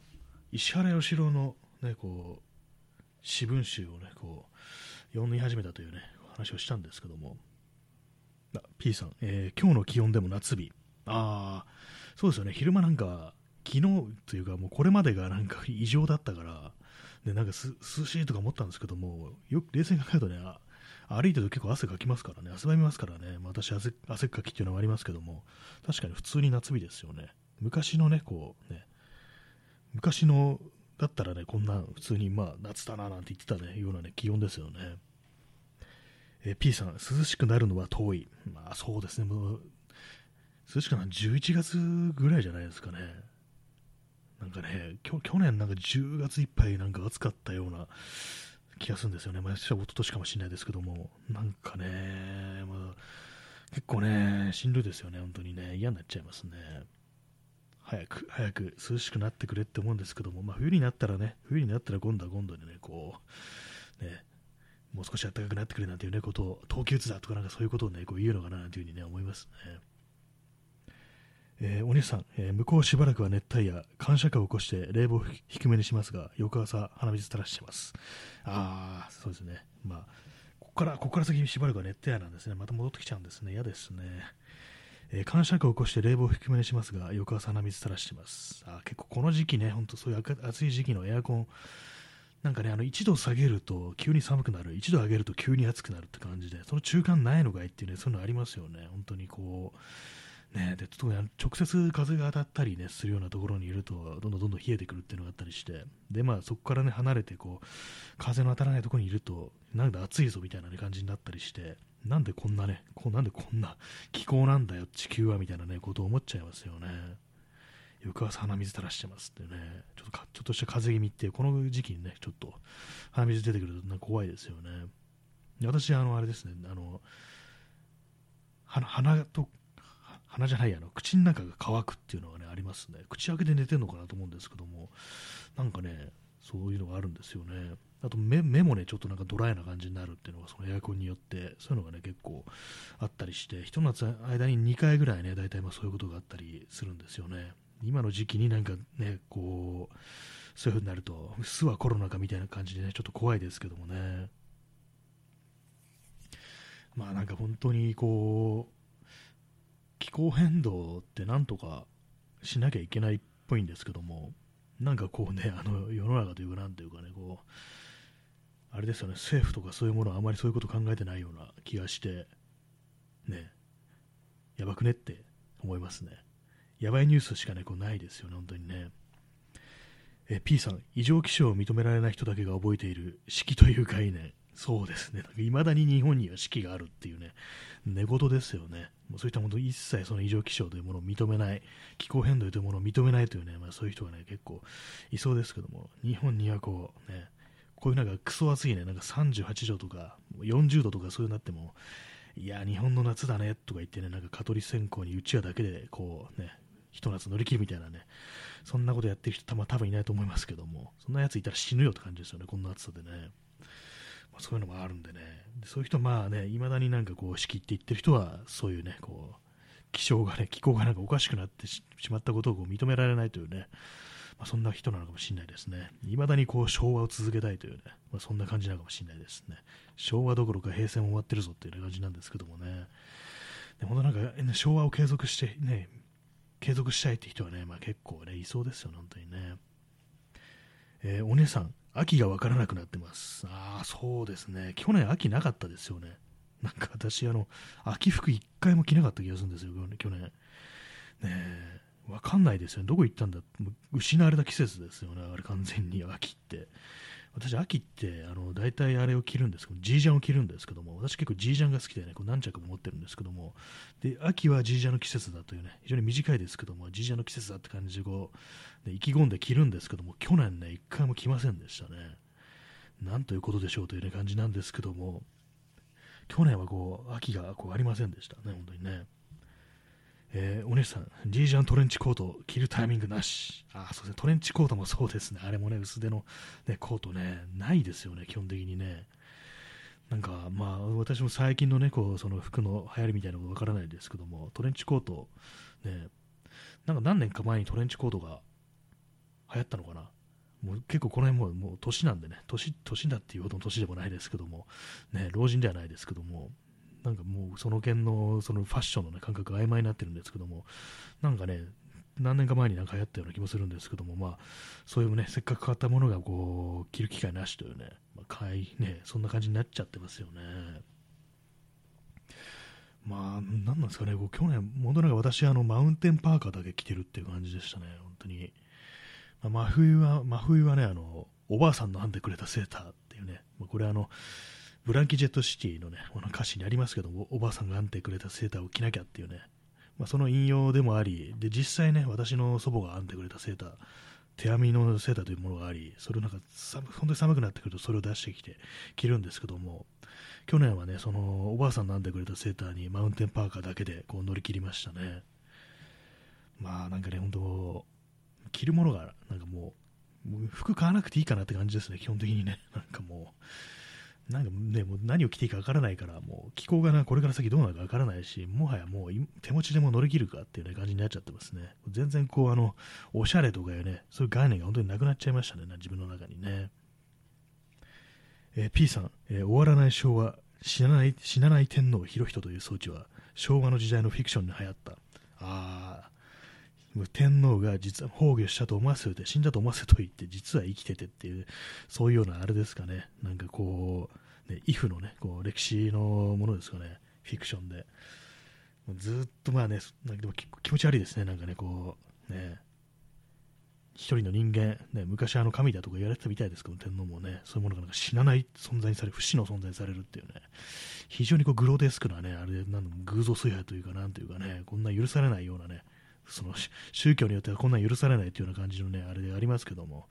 A: ー、石原義郎のね、こう、詩文集をね、こう、読み始めたというね、話をしたんですけども、あ P さん、えー、今日の気温でも夏日。ああ、そうですよね、昼間なんか、昨日というか、もうこれまでがなんか 異常だったから、ね、なんか涼しいとか思ったんですけども、よく冷静に考えるとね、歩いてると結構汗かきますからね、汗ばみますからね、まあ、私汗、汗かきっていうのはありますけども、確かに普通に夏日ですよね。昔のね、こうね、昔のだったらね、こんな普通にまあ夏だななんて言ってたね、ようなね、気温ですよね。え、P さん、涼しくなるのは遠い。まあそうですね、もう、涼しくなるのは11月ぐらいじゃないですかね。なんかね、去年なんか10月いっぱいなんか暑かったような気がするんですよね。まあ、一昨年かもしれないですけども、なんかね、まあ、結構ね、しんどいですよね、本当にね、嫌になっちゃいますね。早く、早く涼しくなってくれって思うんですけども、まあ、冬になったらね、冬になったら今度は今度でね、こう、ね、もう少し暖かくなってくれなんていうね、ことを、冬季うつだとかなんかそういうことをね、こう言うのかななんていうふうにね、思いますね。えー、お兄さん、えー、向こうしばらくは熱帯夜、感謝火を起こして冷房低めにしますが、翌朝鼻水垂らしてます。ああ、そうですね。まあ、ここから、ここから先しばらくは熱帯夜なんですね。また戻ってきちゃうんですね。嫌ですね。えー、感謝火を起こして冷房を低めにしますが、翌朝鼻水垂らしてます。あ結構この時期ね、ほんとそういう暑い時期のエアコン、なんかね、あの1度下げると急に寒くなる、1度上げると急に暑くなるって感じで、その中間ないのがいいっていうね、そういうのありますよね。本当にこう、ね、で特に直接風が当たったり、ね、するようなところにいるとどんどんどんどん冷えてくるっていうのがあったりしてで、まあ、そこから、ね、離れてこう風の当たらないところにいるとなんだ暑いぞみたいな、ね、感じになったりしてなんでこんなねこうなんでこんな気候なんだよ地球はみたいな、ね、ことを思っちゃいますよね。翌朝鼻水垂らしてますってねちょっとちょっとした風邪気味ってこの時期にねちょっと鼻水出てくるとなんか怖いですよね。私あのあれですねあの鼻と鼻じゃないやの口の中が乾くっていうのがねありますね口開けて寝てるのかなと思うんですけどもなんかねそういうのがあるんですよねあと目目もねちょっとなんかドライな感じになるっていうのがそのエアコンによってそういうのがね結構あったりしてひと夏間に2回ぐらいね大体まあそういうことがあったりするんですよね。今の時期になんかねこうそういう風になると巣はコロナかみたいな感じでねちょっと怖いですけどもね。まあなんか本当にこう気候変動ってなんとかしなきゃいけないっぽいんですけども、なんかこうね、あの世の中というか、なんていうかね、こう、あれですよね、政府とかそういうものはあまりそういうこと考えてないような気がして、ね、やばくねって思いますね。やばいニュースしかね、こうないですよね、本当にね。え P さん、異常気象を認められない人だけが覚えている四季という概念。そうですね。いまだに日本には四季があるっていうね、寝言ですよね。もうそういったもの一切その異常気象というものを認めない、気候変動というものを認めないというね、まあ、そういう人がね、結構いそうですけども、日本にはこう、ね、こういうなんかクソ暑いね、なんか38度とか40度とかそういうなっても、いや、日本の夏だねとか言ってね、なんか蚊取り線香にうちわだけでこうね、ひと夏乗り切るみたいなね、そんなことやってる人たま多分いないと思いますけども、そんなやついたら死ぬよって感じですよね、こんな暑さでね。まあ、そういうのもあるんでね、でそういう人、まあね、いまだになんかこう、仕切って言ってる人は、そういうね、こう、気象がね、気候がなんかおかしくなってしまったことをこう認められないというね、まあ、そんな人なのかもしれないですね。いまだにこう昭和を続けたいというね、まあ、そんな感じなのかもしれないですね。昭和どころか平成も終わってるぞっていう感じなんですけどもね。で本当なんか、ね、昭和を継続してね、継続したいって人はね、まあ、結構ね、いそうですよ、本当にね。えー、お姉さん、秋が分からなくなってます。ああ、そうですね。去年秋なかったですよね。なんか私、あの、秋服一回も着なかった気がするんですよ、去年。ねえ、わかんないですよね。どこ行ったんだ？失われた季節ですよね、あれ完全に秋って。私、秋って、あの、大体あれを着るんですけど、ジージャンを着るんですけども、私結構ジージャンが好きでね、こう何着も持ってるんですけども、で、秋はジージャンの季節だというね、非常に短いですけども、ジージャンの季節だって感じでこう、ね、意気込んで着るんですけども、去年ね、一回も着ませんでしたね。なんということでしょうという、ね、感じなんですけども、去年はこう秋がこうありませんでしたね、本当にね。えー、お姉さん、ジージャントレンチコート着るタイミングなし。あ、そうですね、トレンチコートもそうですね、あれもね、薄手の、ね、コートね、ないですよね、基本的にね。なんか、まあ、私も最近のね、こう、その服の流行りみたいなことわからないですけども、トレンチコート、ね、なんか何年か前にトレンチコートが流行ったのかな。もう結構この辺ももう年なんでね、年、年だっていうほどの年でもないですけども、ね、老人ではないですけども、なんかもうその辺のそのファッションの、ね、感覚が曖昧になってるんですけども、なんかね、何年か前になんか流行ったような気もするんですけども、まあ、そういうね、せっかく買ったものがこう着る機会なしというね、まあ、買いね、そんな感じになっちゃってますよね。まあ、なんなんですかね、こう去年、本当なんか私、あのマウンテンパーカーだけ着てるっていう感じでしたね、本当に。まあ、真冬は、真冬はね、あの、おばあさんの編んでくれたセーターっていうね、まあ、これあの、ブランキ・ジェット・シティのね、この歌詞にありますけども、おばあさんが編んでくれたセーターを着なきゃっていうね、まあ、その引用でもあり、で、実際ね、私の祖母が編んでくれたセーター、手編みのセーターというものがあり、それをなんか寒、本当に寒くなってくるとそれを出してきて着るんですけども、去年はね、そのおばあさんの編んでくれたセーターにマウンテンパーカーだけでこう乗り切りましたね。まあなんかね、本当着るものがなんか、もう服買わなくていいかなって感じですね、基本的にね。なんかもう、なんかね、もう何を着ていいかわからないから、もう気候がな、これから先どうなるかわからないし、もはやもう手持ちでも乗り切るかっていう、ね、感じになっちゃってますね。全然こう、あの、おしゃれとかいうね、そういう概念が本当になくなっちゃいましたね、自分の中にね。えー、P さん、えー、終わらない昭和、死なない死なない天皇広人という装置は、昭和の時代のフィクションに流行った。あ天皇が実は崩御したと思わせて、死んだと思わせといて、実は生きててっていう、そういうようなあれですかね、なんかこう、ね、イフのね、こう歴史のものですかね、フィクションで。ずっとまあね、なんかでも気持ち悪いですね、なんかね、こう、ね、一人の人間、ね、昔あの神だとか言われてたみたいですけど、天皇もね、そういうものがなんか死なない存在にされる、不死の存在にされるっていうね、非常にこうグロテスクなね、あれ、なん偶像崇拝というか、なんというかね、こんな許されないようなね、その宗教によってはこんなん許されないというような感じのね、あれでありますけども、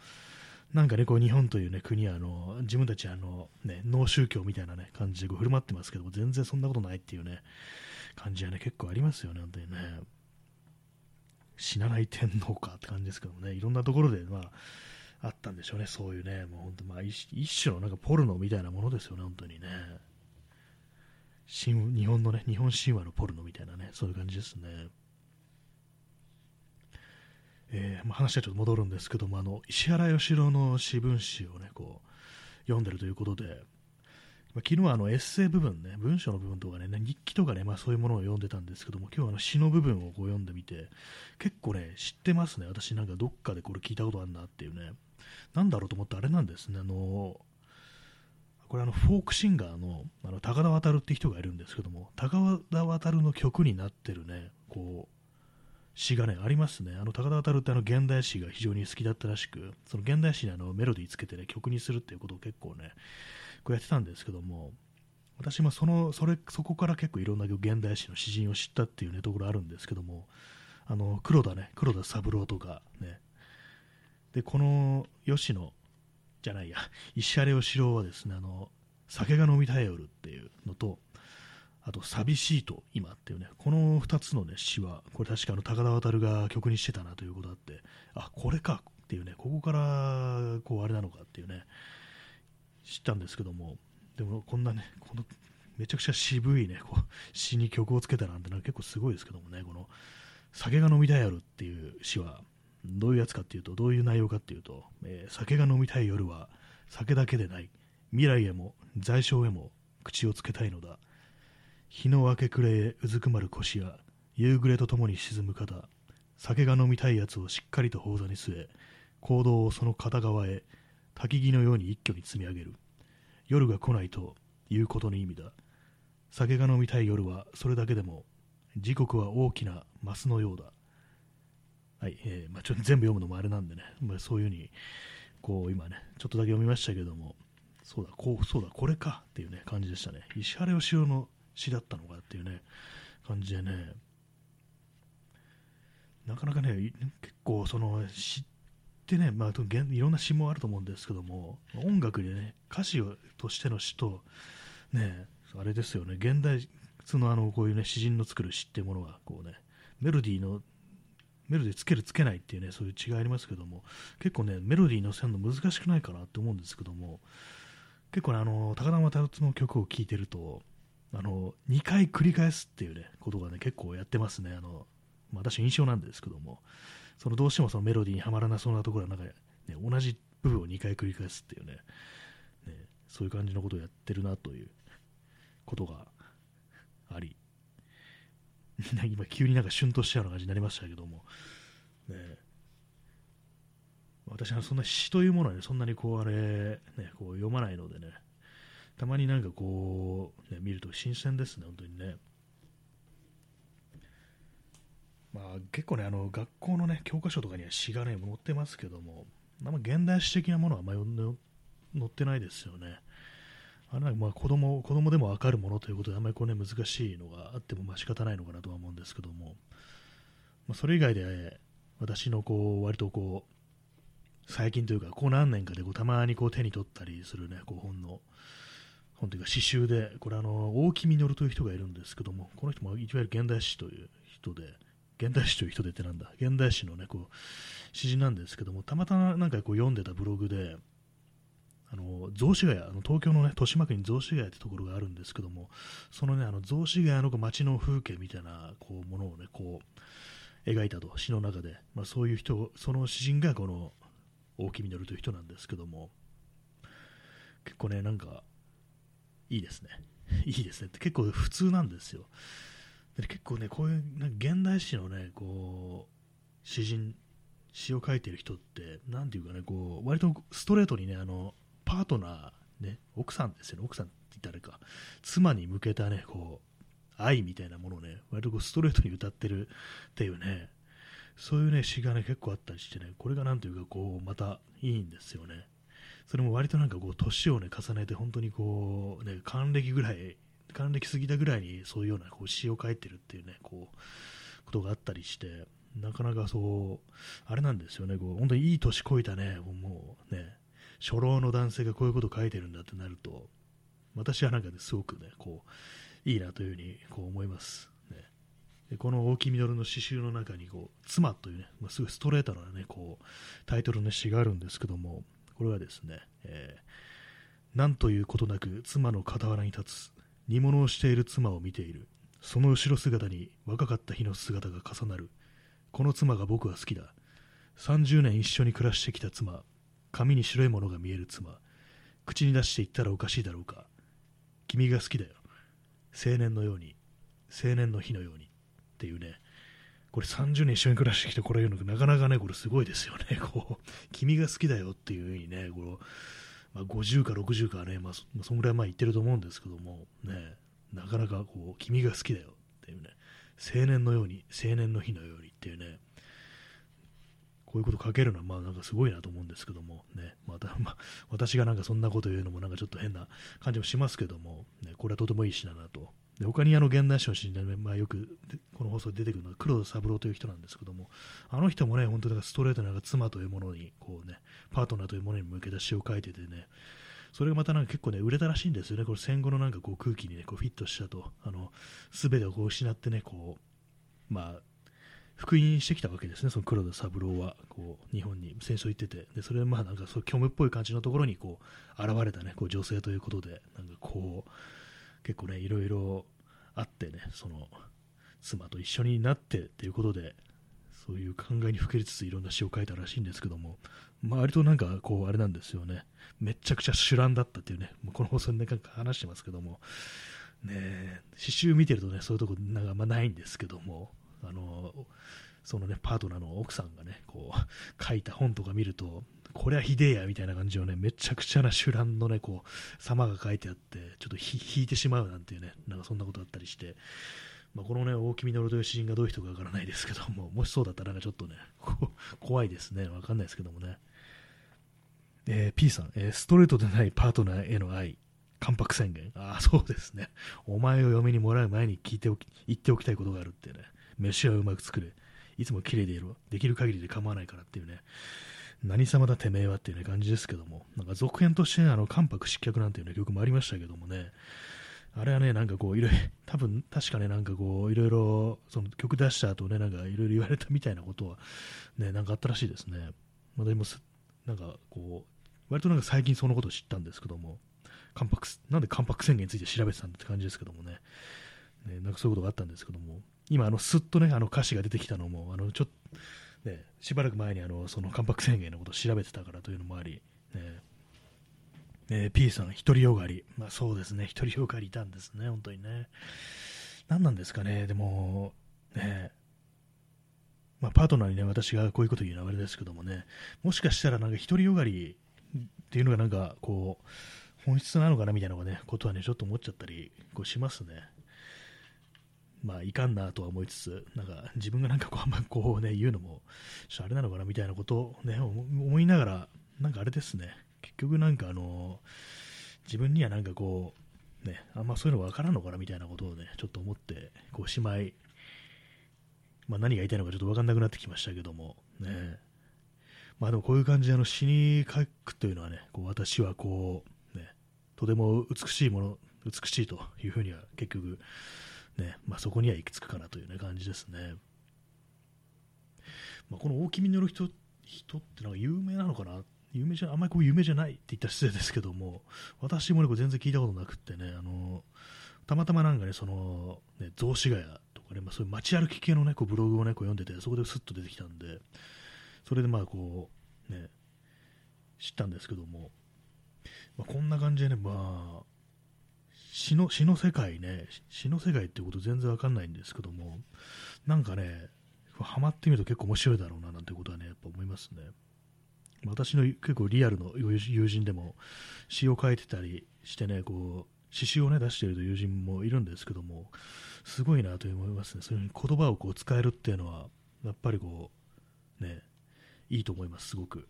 A: なんかね、こう日本というね、国はあの、自分たちあの、ね、脳宗教みたいなね、感じでこう振る舞ってますけども、全然そんなことないっていうね、感じはね、結構ありますよね、本当にね。死なない天皇かって感じですけどもね、いろんなところで、まあ、あったんでしょうね、そういうね、もう本当、まあ一、一種のなんかポルノみたいなものですよね、本当にね。日本のね、日本神話のポルノみたいなね、そういう感じですね。えーまあ、話はちょっと戻るんですけども、あの石原義郎の詩文集をね、こう読んでるということで、まあ、昨日はあのエッセイ部分ね、文章の部分とかね、日記とかね、まあ、そういうものを読んでたんですけども、今日はあの詩の部分をこう読んでみて、結構ね、知ってますね。私なんかどっかでこれ聞いたことあるなっていうね。なんだろうと思ってあれなんですね。あのこれあのフォークシンガーのあの高田渡って人がいるんですけども、高田渡の曲になってるね、こう、詩がね、ありますね。あの、高田渡ってあの、現代詩が非常に好きだったらしく、その現代詩にあの、メロディーつけてね、曲にするっていうことを結構ね、こうやってたんですけども、私もその、それ、そこから結構いろんな現代詩の詩人を知ったっていうね、ところあるんですけども、あの、黒田ね、黒田三郎とかね、で、この吉野、じゃないや、石原義郎はですね、あの、酒が飲みたい夜っていうのと、あと、寂しいと今っていうね、この2つのね、詩は、これ確かあの高田渡が曲にしてたなということあって、あ、これかっていうね、ここからこうあれなのかっていうね、知ったんですけども、でもこんなね、このめちゃくちゃ渋いね、こう詩に曲をつけたなんてのは結構すごいですけどもね、この酒が飲みたい夜っていう詩は、どういうやつかっていうと、どういう内容かっていうと、えー、酒が飲みたい夜は酒だけでない、未来へも在所へも口をつけたいのだ。日の明け暮れへうずくまる腰や夕暮れとともに沈む肩酒が飲みたいやつをしっかりと砲座に据え行動をその片側へ焚き木のように一挙に積み上げる。夜が来ないということの意味だ。酒が飲みたい夜はそれだけでも時刻は大きなマスのようだ。はい、えーまあ、ちょっと全部読むのもあれなんでね、まあ、そういうふうにこう今ねちょっとだけ読みましたけどもそうだこうそうだこれかっていうね感じでしたね。石原義雄の詩だったのかっていうね、感じでね、なかなかね、結構その詩ってね、まあ、いろんな詩もあると思うんですけども、音楽でね、歌詞としての詩と、ね、あれですよね、現代のあのこういうね、詩人の作る詩っていうものは、こうね、メロディーの、メロディーつけるつけないっていうね、そういう違いありますけども、結構ね、メロディーのせるの難しくないかなって思うんですけども、結構ね、あの、高田又の曲を聴いてると、あの、2回繰り返すっていうね、ことがね、結構やってますね。あの、まあ、私印象なんですけども、そのどうしてもそのメロディーにはまらなそうなところはなんか、ね、同じ部分を2回繰り返すっていうね。ね、そういう感じのことをやってるなということがあり、今急になんかシュンとしちゃうような感じになりましたけども、ね、私はそんな詩というものは、ね、そんなにこうあれ、ね、こう読まないのでね、たまになんかこう、ね、見ると新鮮ですね、本当にね。まあ、結構ね、あの学校のね、教科書とかには詩がね、載ってますけども、あんま現代史的なものはあんま載ってないですよね。あれまあ子供子供でも分かるものということで、あんまりこう、ね、難しいのがあってもまあ仕方ないのかなとは思うんですけども、まあ、それ以外で、私のこう割とこう最近というか、こう何年かでこうたまにこう手に取ったりする、ね、こう本の、本というか詩集で、これあの、大木実という人がいるんですけども、この人もいわゆる現代史という人で、現代史という人でってなんだ、現代史のね、こう、詩人なんですけども、たまたまなんかこう読んでたブログで、あの雑司ヶ谷あの東京の、ね、豊島区に雑司ヶ谷ってところがあるんですけども、そのね、あの雑司ヶ谷の街の風景みたいなこうものをね、こう描いたと、詩の中で、まあ、そういう人、その詩人がこの大木実という人なんですけども、結構ね、なんか、いいですね。いいですねって結構普通なんですよ。で結構ね、こういう現代史のね、こう、詩人、詩を書いてる人って、なんていうかね、こう、割とストレートにね、あの、パートナー、ね、奥さんですよね、奥さんって言ったらか、妻に向けたね、こう、愛みたいなものをね、割とこうストレートに歌ってるっていうね、そういうね、詩がね、結構あったりしてね、これがなんというか、こう、またいいんですよね。それも割となんかこう、年をね、重ねて、本当にこう、ね、還暦ぐらい、還暦過ぎたぐらいに、そういうようなこう詩を書いてるっていうね、こう、ことがあったりして、なかなかそう、あれなんですよね、こう本当にいい年こいたね、もうね、初老の男性がこういうことを書いてるんだってなると、私はなんかすごくね、こう、いいなというふうにこう思います。ね、でこの大木実の詩集の中にこう、妻というね、まあ、すごいストレートなね、こう、タイトルの詩があるんですけども、これはですね、えー、なんということなく妻の傍らに立つ、煮物をしている妻を見ている。その後ろ姿に若かった日の姿が重なる。この妻が僕は好きだ。30年一緒に暮らしてきた妻。髪に白いものが見える妻。口に出して言ったらおかしいだろうか。君が好きだよ。青年のように。青年の日のように。っていうね。これ30年一緒に暮らしてきてこれ言うのなかなかね、これすごいですよね。こう、君が好きだよっていうふうにね、このまあ、50か60かね、まあ、そんぐらい前言ってると思うんですけども、ね、なかなかこう、君が好きだよっていうね、青年のように、青年の日のようにっていうね、こういうこと書けるのは、まあなんかすごいなと思うんですけども、ね、また、まあ、私がなんかそんなこと言うのもなんかちょっと変な感じもしますけども、ね、これはとてもいい詩だなとで他にあの現代史の詩人で、まあ、よくこの放送で出てくるのは黒田三郎という人なんですけども、あの人もね、本当にストレートな妻というものに、こうね、パートナーというものに向けた詩を書いててね、それがまたなんか結構ね、売れたらしいんですよね、これ戦後のなんかこう空気にね、こうフィットしたと、あの、すべてをこう失ってね、こう、まあ、復員してきたわけですね、その黒田三郎は、こう、日本に戦争行ってて、で、それはまあなんかそう、虚無っぽい感じのところにこう、現れたね、こう女性ということで、なんかこう、結構ね、いろいろあってね、その妻と一緒になってっていうことで、そういう考えにふけりつついろんな詩を書いたらしいんですけども、まあ、割となんかこうあれなんですよね、めちゃくちゃ主乱だったっていうね、もうこの放送でなんか話してますけども、ね、詩集見てるとね、そういうとこなんかあんまないんですけども、あのそのね、パートナーの奥さんがね、こう、書いた本とか見ると、これはひでえや、みたいな感じのね、めちゃくちゃな手乱のね、こう、様が書いてあって、ちょっと引いてしまうなんていうね、なんかそんなことあったりして、まあ、このね、大木稔という詩人がどういう人かわからないですけども、もしそうだったらなんかちょっとね、怖いですね。わかんないですけどもね。えー、P さん、えー、ストレートでないパートナーへの愛、関白宣言。ああ、そうですね。お前を嫁にもらう前に聞いておき、言っておきたいことがあるってね。飯はうまく作れ。いつも綺麗でいろ。できる限りで構わないからっていうね。何様だてめえはっていう、ね、感じですけども、なんか続編として、ね、あの、関白失脚なんていう、ね、曲もありましたけどもね、あれはね、なんかこう、いろいろ、多分、確かね、なんかこう、いろいろ、その曲出した後ね、なんかいろいろ言われたみたいなことは、ね、なんかあったらしいですね。まあ、でも、なんかこう、割となんか最近そのことを知ったんですけども、関白、なんで関白宣言について調べてたんだって感じですけどもね、ねなんかそういうことがあったんですけども、今、あの、すっとね、あの歌詞が出てきたのも、あの、ちょっと、ね、しばらく前にあの、その関白宣言のことを調べてたからというのもあり、ね、えー、P さん、独りよがり。まあそうですね、独りよがりいたんですね、本当にね。何なんですかね、でも、ね、まあ、パートナーにね、私がこういうこと言うのはあれですけどもね、もしかしたらなんか独りよがりっていうのがなんかこう、本質なのかなみたいなね、ことはね、ちょっと思っちゃったりこうしますね。まあ、いかんなとは思いつつ、なんか自分がなんかこう、あんまこうね、言うのも、あれなのかなみたいなことをね、思いながら、なんかあれですね、結局なんかあの自分にはなんかこう、ね、あんまそういうの分からんのかなみたいなことをね、ちょっと思って、こう、しまい、まあ、何が言いたいのかちょっと分かんなくなってきましたけども、ね。まあでもこういう感じであの死に書くというのはね、こう私はこう、ね、とても美しいもの、美しいというふうには結局、ね、まあそこには行き着くかなという、ね、感じですね。まあ、この大きみのる人人ってなんか有名なのかな？有名じゃあんまりこう有名じゃないって言った失礼ですけども、私もね、全然聞いたことなくってね、あの、たまたまなんかね、その、ね、雑司ヶ谷とかね、まあ、そういう街歩き系のね、こうブログをね、こう読んでて、そこですっと出てきたんで、それでまあこう、ね、知ったんですけども、まあ、こんな感じでね、まあ、詩の詩の世界ね、詩の世界ってこと全然わかんないんですけども、なんかね、ハマってみると結構面白いだろうななんてことはね、やっぱ思いますね。私の結構リアルの友人でも詩を書いてたりしてね、こう、詩集をね、出している友人もいるんですけども、すごいなと思いますね。そういう言葉をこう使えるっていうのは、やっぱりこう、ね、いいと思います、すごく。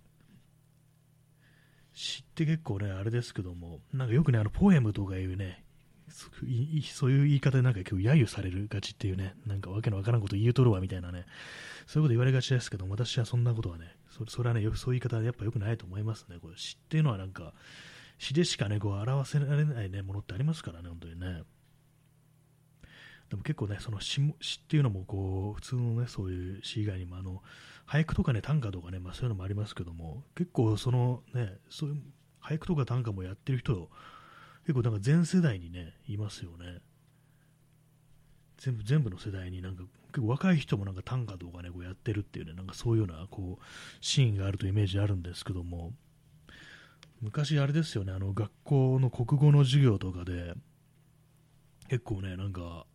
A: 詩って結構ね、あれですけども、なんかよくね、あの、ポエムとかいうね、そういう言い方でなんか結構揶揄されるがちっていうね、なんかわけのわからんこと言うとるわみたいなね、そういうこと言われがちですけど、私はそんなことはね、そそれはね、そういう言い方はやっぱ良くないと思いますね。これ詩っていうのはなんか、詩でしかね、こう表せられない、ね、ものってありますからね、本当にね。でも結構ね、その詩詩っていうのもこう、普通のね、そういう詩以外にも、あの、俳句とかね、短歌とかね、まあそういうのもありますけども、結構そのね、そういう俳句とか短歌もやってる人、結構なんか全世代にね、いますよね。全部、全部の世代になんか、結構若い人もなんか短歌とかね、こうやってるっていうね、なんかそういうような、こう、シーンがあるというイメージあるんですけども、昔あれですよね、あの、学校の国語の授業とかで、結構ね、なんか、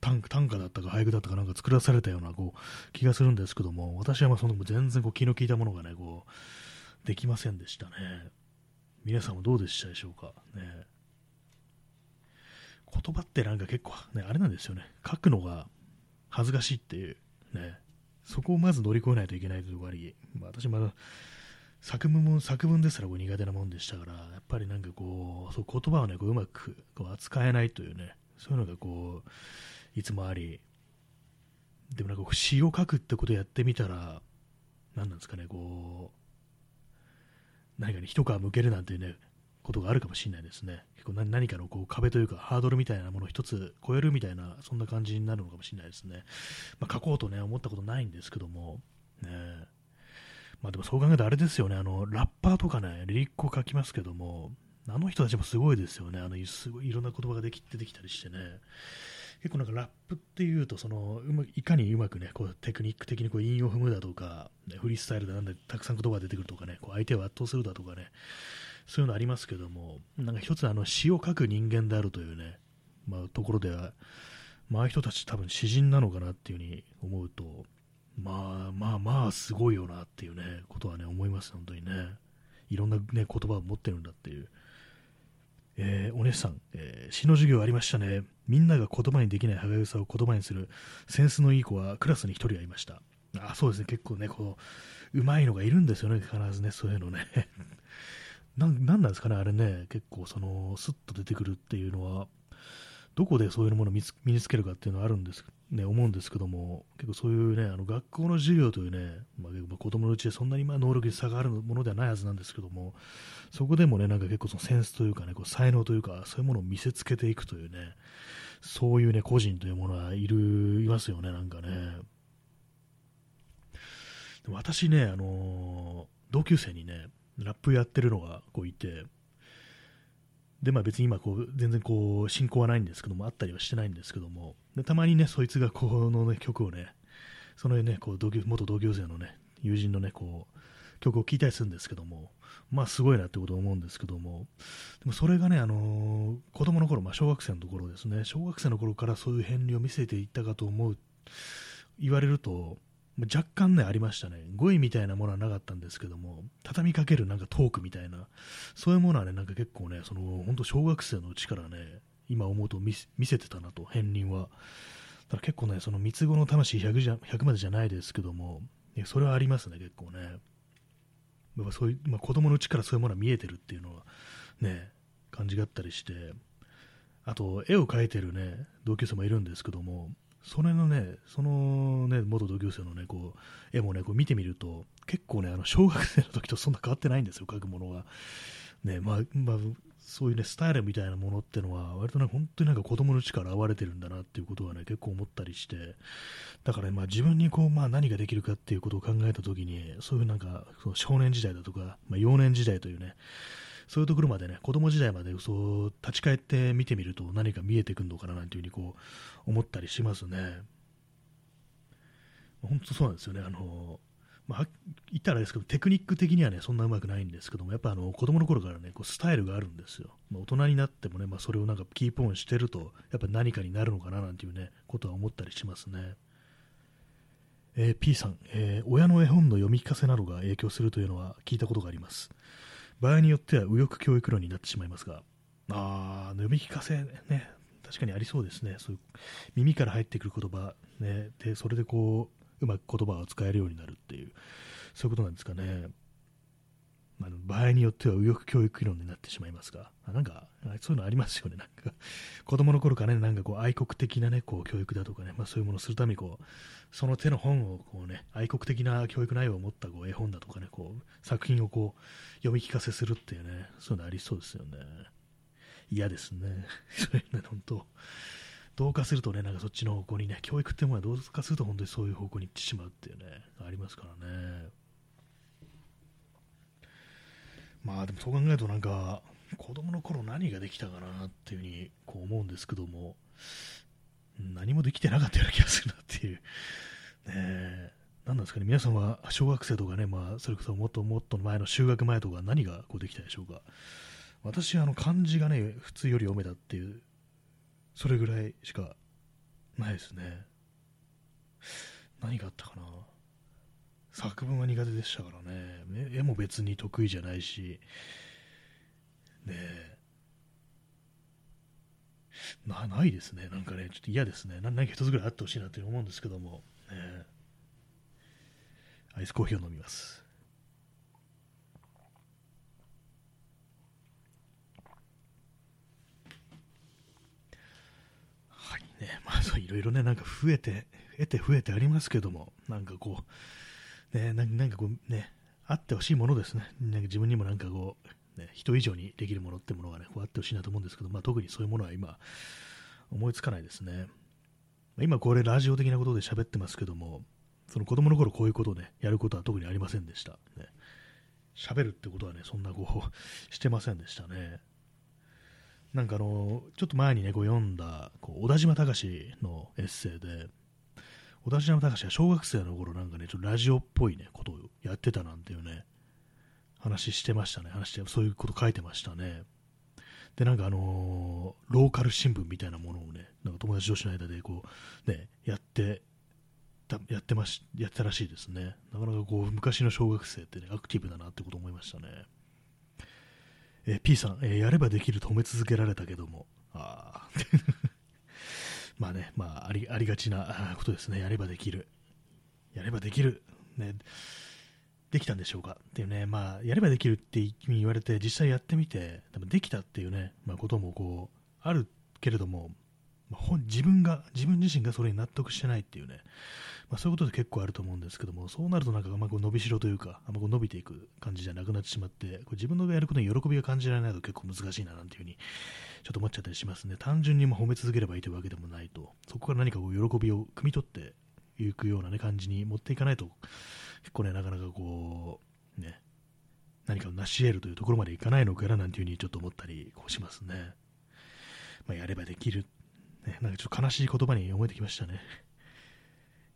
A: 短短歌だったか俳句だったかなんか作らされたようなこう気がするんですけども、私はまあその全然こう気の利いたものがね、こう、できませんでしたね。皆さんもどうでしたでしょうか？ね、言葉ってなんか結構、ね、あれなんですよね。書くのが恥ずかしいっていう、ね、そこをまず乗り越えないといけないというこあり、まあ、私まだ作文も作文ですらこう苦手なもんでしたから、やっぱりなんかこう、そう言葉をね、こううまくこう扱えないというね、そういうのがこう、いつもあり、でもなんか詩を書くってことをやってみたら、何なんですかね、こう、何かに一皮むけるなんていうね、ことがあるかもしれないですね。結構何かのこう壁というかハードルみたいなものを一つ超えるみたいな、そんな感じになるのかもしれないですね。まあ、書こうとね、思ったことないんですけども、ね、まあでもそう考えるとあれですよね、あの、ラッパーとかね、リリックを書きますけども、あの人たちもすごいですよね。あの、すごいいろんな言葉ができ出てきたりしてね。結構なんかラップっていうとそのうまいかにうまくねこうテクニック的にこう韻を踏むだとか、ね、フリースタイルでなんでたくさん言葉が出てくるとかねこう相手を圧倒するだとかねそういうのありますけどもなんか一つあの詩を書く人間であるというね、まあ、ところではまあ人たち多分詩人なのかなっていうふうに思うとまあまあまあすごいよなっていうねことはね思います本当にね。いろんなね言葉を持ってるんだっていう。えー、お姉さん、えー、詩の授業ありましたね。みんなが言葉にできない歯がゆさを言葉にするセンスのいい子はクラスに1人はいました。あ、そうですね。結構ね、こう、うまいのがいるんですよね。必ずね、そういうのね。ななんなんですかね、あれね。結構、その、スッと出てくるっていうのは、どこでそういうものを身につけるかっていうのはあるんです、ね、思うんですけども、結構そういうね、あの学校の授業というね、まあ、子供のうちでそんなにまあ能力に差があるものではないはずなんですけども、そこでもね、なんか結構そのセンスというかね、こう才能というか、そういうものを見せつけていくというね、そういうね、個人というものはいる、いますよね、なんかね。私ね、あのー、同級生にね、ラップやってるのがこういて、で、まあ別に今こう、全然こう、進行はないんですけども、あったりはしてないんですけども、でたまにね、そいつがこの、ね、曲をね、そのね、こう同級元同級生のね、友人のね、こう、曲を聴いたりするんですけども、まあすごいなってことを思うんですけども、でもそれがね、あのー、子供の頃、まあ小学生のところですね、小学生の頃からそういう片鱗を見せていったかと思う、言われると、若干ね、ありましたね。語彙みたいなものはなかったんですけども、畳みかけるなんかトークみたいな、そういうものはね、なんか結構ね、その、本当小学生のうちからね、今思うと見せてたなと、片鱗は。だ結構ね、その三つ子の魂 100, じゃ100までじゃないですけども、それはありますね、結構ね。やっぱそういう、まあ、子供のうちからそういうものは見えてるっていうのは、ね、感じがあったりして、あと、絵を描いてるね、同級生もいるんですけども、それのね、そのね、元同級生のね、こう、絵もね、こう見てみると、結構ね、あの、小学生の時とそんな変わってないんですよ、描くものが。ね、まあ、まあ、そういうね、スタイルみたいなものってのは、割とね、本当になんか子供のうちから現れてるんだなっていうことはね、結構思ったりして、だから、まあ自分にこう、まあ何ができるかっていうことを考えたときに、そういうなんか、その少年時代だとか、まあ幼年時代というね、そういうところまでね、子供時代までそう立ち返って見てみると何か見えてくるのかななんていうふうにこう思ったりしますね。本当そうなんですよね。あのまあ、言ったらですけど、テクニック的にはね、そんなうまくないんですけども、やっぱあの子供の頃からね、こうスタイルがあるんですよ。まあ、大人になってもね、まあ、それをなんかキープオンしてると、やっぱ何かになるのかななんていうね、ことは思ったりしますね。えー、P さん、えー、親の絵本の読み聞かせなどが影響するというのは聞いたことがあります。場合によっては右翼教育論になってしまいますが、あ読み聞かせね、確かにありそうですね。そういう耳から入ってくる言葉、ね、で、それでこう、うまく言葉を使えるようになるっていう、そういうことなんですかね。まあ、場合によっては右翼教育論になってしまいますが、なんか、そういうのありますよね。なんか、子供の頃からね、なんかこう、愛国的なね、こう、教育だとかね、まあそういうものをするために、こう、その手の本を、こうね、愛国的な教育内容を持ったこう絵本だとかね、こう、作品をこう、読み聞かせするっていうね、そういうのありそうですよね。嫌ですね。それね、本当同化するとね、なんかそっちの方向にね、教育ってものは同化すると本当にそういう方向に行ってしまうっていうね、ありますからね。まあでもそう考えるとなんか、子供の頃何ができたかなっていうふうにこう思うんですけども、何もできてなかったような気がするなっていう。ねえ。何なんですかね、皆さんは小学生とかね、まあ、それこそもっともっと前の修学前とか何がこうできたでしょうか。私はあの漢字がね、普通より読めたっていう、それぐらいしかないですね。何があったかな。作文は苦手でしたからね、絵も別に得意じゃないし、ねなないですね、なんかね、ちょっと嫌ですね、何か一つぐらいあってほしいなと思うんですけども、ね、アイスコーヒーを飲みます。ね、まあそういろいろね、なんか増えて、得て増えてありますけども、なんかこう、ね、なんかこうね、あってほしいものですね。なんか自分にもなんかこう、ね、人以上にできるものってものがね、こうあってほしいなと思うんですけど、まあ、特にそういうものは今、思いつかないですね。今これラジオ的なことで喋ってますけども、その子供の頃こういうことをね、やることは特にありませんでした。ね、喋るってことはね、そんなこうしてませんでしたね。なんかあの、ちょっと前にね、こう読んだ、こう小田島隆のエッセイで、小田島隆は小学生の頃なんかね、ちょっとラジオっぽいね、ことをやってたなんていうね、話してましたね。話して、そういうこと書いてましたね。で、なんかあのー、ローカル新聞みたいなものをね、なんか友達同士の間でこう、ね、やってた、やってまし、やってたらしいですね。なかなかこう、昔の小学生ってね、アクティブだなってこと思いましたね。え P さん、えー、やればできると褒め続けられたけども、ああ。まあね、まあ、ありありがちなことですね。やればできる。やればできる。ね、できたんでしょうかっていうね、まあ、やればできるって言われて、実際やってみて、でもできたっていうね、まあ、こともこう、あるけれども、まあ、本自分が、自分自身がそれに納得してないっていうね、まあ、そういうことで結構あると思うんですけども、そうなるとなんかあんまこう伸びしろというか、あんまこう伸びていく感じじゃなくなってしまって、こう自分のやることに喜びが感じられないと結構難しいななんていうふうにちょっと思っちゃったりしますね。単純に褒め続ければいいというわけでもないと、そこから何かこう喜びを汲み取っていくような、ね、感じに持っていかないと、結構ね、なかなかこう、ね、何かを成し得るというところまでいかないのかななんていうふうにちょっと思ったりこうしますね。まあ、やればできる、ね。なんかちょっと悲しい言葉に思えてきましたね。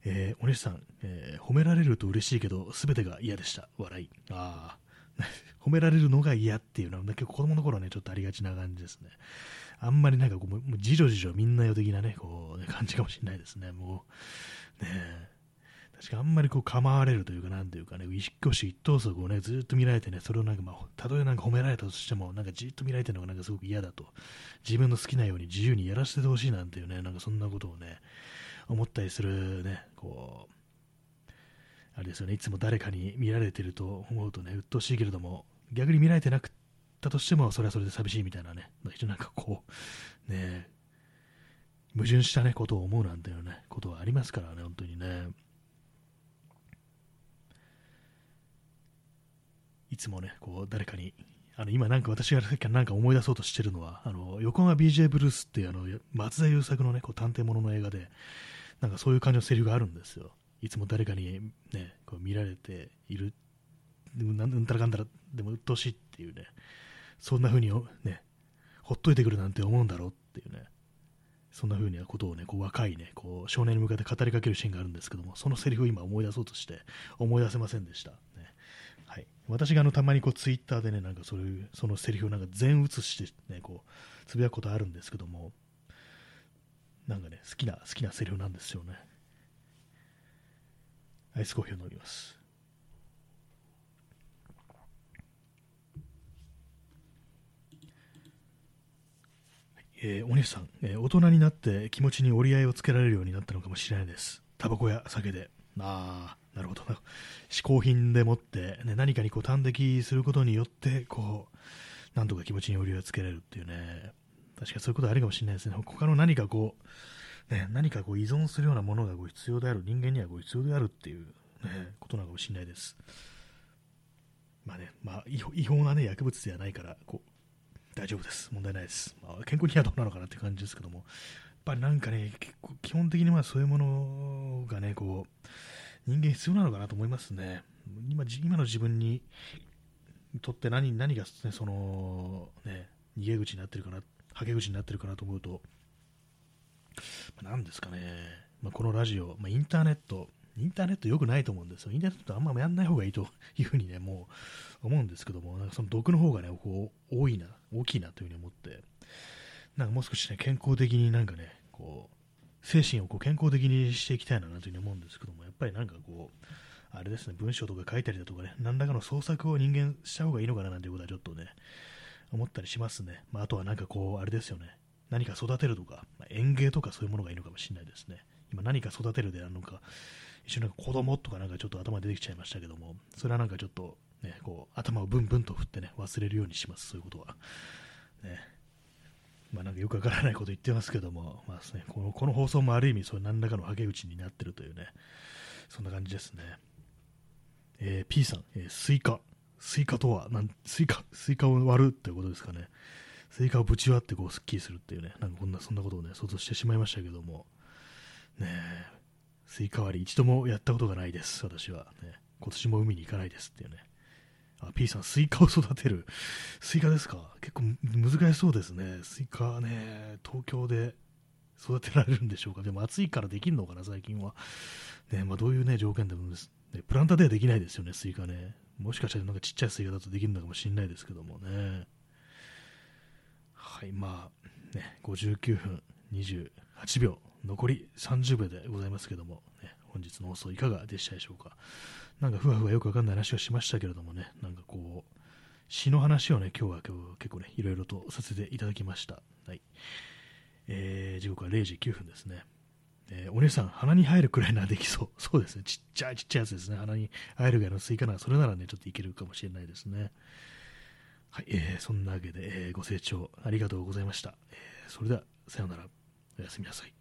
A: えー、お姉さん、えー、褒められると嬉しいけど、すべてが嫌でした。笑い。ああ。褒められるのが嫌っていうのは、結構子供の頃はね、ちょっとありがちな感じですね。あんまりなんかこう、もうじろじろみんなよ的なね、こう、ね、感じかもしれないですね。もう、ねえ確かあんまりこう構われるというか、なんていうかね、一挙手一投足をね、ずっと見られてね、それをなんかまあ、たとえなんか褒められたとしても、なんかじっと見られてるのがなんかすごく嫌だと。自分の好きなように自由にやらせてほしいなんていうね、なんかそんなことをね、思ったりするね、こう、あれですよね、いつも誰かに見られてると思うとね、鬱陶しいけれども、逆に見られてなくったとしても、それはそれで寂しいみたいなね、なんかこう、ね、矛盾したね、ことを思うなんていうね、ことはありますからね、本当にね。いつもね、こう、誰かに、あの、今なんか私がなんか思い出そうとしてるのは、あの、横浜 BJ ブルースっていうあの、松田優作のね、こう、探偵ものの映画で、なんかそういう感じのセリフがあるんですよ。いつも誰かにね、こう見られている、うんたらかんだら、でも鬱陶しいっていうね、そんな風にね、ほっといてくるなんて思うんだろうっていうね、そんな風なことをね、こう若いね、こう少年に向かって語りかけるシーンがあるんですけども、そのセリフを今思い出そうとして思い出せませんでした。ね。はい、私があのたまにこうツイッターでね、なんかそういうそのセリフをなんか全写してね、こうつぶやくことあるんですけども、なんかね、好きな、好きなセリフなんですよね。アイスコーヒーを飲みます。えー、お兄さん、えー、大人になって気持ちに折り合いをつけられるようになったのかもしれないです。タバコや酒で。ああ、なるほどな。嗜好品でもって、ね、何かにこう端的することによって、こう、なんとか気持ちに折り合いをつけられるっていうね、確かそういうことあるかもしれないですね。他の何かこう、ね、何かこう依存するようなものがこう必要である、人間にはこう必要であるっていう、ね、ことなのかもしれないです。まあね、まあ違法なね、薬物ではないから、こう、大丈夫です。問題ないです。まあ、健康にはどうなのかなって感じですけども、やっぱりなんかね、結構基本的にまあそういうものがね、こう、人間必要なのかなと思いますね。今今の自分にとって何何が、ね、その、ね、逃げ口になってるかな、はけ口になってるかなと思うと、まあ、何ですかね、まあ、このラジオ、まあ、インターネット、インターネット良くないと思うんですよ。インターネットあんまやんない方がいいというふうにね、もう思うんですけども、なんかその毒の方がね、こう多いな、大きいなというふうに思って、なんかもう少しね、健康的になんかね、こう、精神をこう健康的にしていきたいなというふうに思うんですけども、やっぱりなんかこう、あれですね、文章とか書いたりだとかね、何らかの創作を人間した方がいいのかななんていうことはちょっとね、思ったりしますね。まあ、あとはなんかこう、あれですよね、何か育てるとか、まあ、園芸とかそういうものがいいのかもしれないですね。今何か育てるであるのか、一緒になんか子供とかなんかちょっと頭出てきちゃいましたけども、それはなんかちょっとね、こう、頭をブンブンと振ってね、忘れるようにします、そういうことは。ね。まあ、なんかよくわからないこと言ってますけども、まあね、このこの放送もある意味、そう何らかのはけ口になってるというね、そんな感じですね。えー、P さん、えー、スイカ。スイカとはなん、スイカ、スイカを割るってことですかね。スイカをぶち割ってこう、スッキリするっていうね、なんかこんな、そんなことをね、想像してしまいましたけども、ねスイカ割り一度もやったことがないです、私は。ね、今年も海に行かないですっていうね。あ、P さん、スイカを育てる。スイカですか？結構難しそうですね。スイカはね、東京で育てられるんでしょうか？でも暑いからできるのかな、最近は。ね、まあ、どういうね、条件でも、ね、プランターではできないですよね、スイカね。もしかしたらなんかちっちゃいスイカだとできるのかもしれないですけどもね。はい、まあ、ね、59分28秒、残り30秒でございますけども、ね、本日の放送いかがでしたでしょうか。なんかふわふわよくわかんない話をしましたけれどもね、なんかこう、詩の話をね、今日は結構ね、いろいろとさせていただきました。はい。えー、時刻は0時9分ですね。えー、お姉さん、鼻に入るくらいならできそう。そうですね。ちっちゃいちっちゃいやつですね。鼻に入るぐらいのスイカなら、それならね、ちょっといけるかもしれないですね。はい、えー、そんなわけで、えー、ご清聴ありがとうございました。えー、それでは、さようなら。おやおやすみなさい。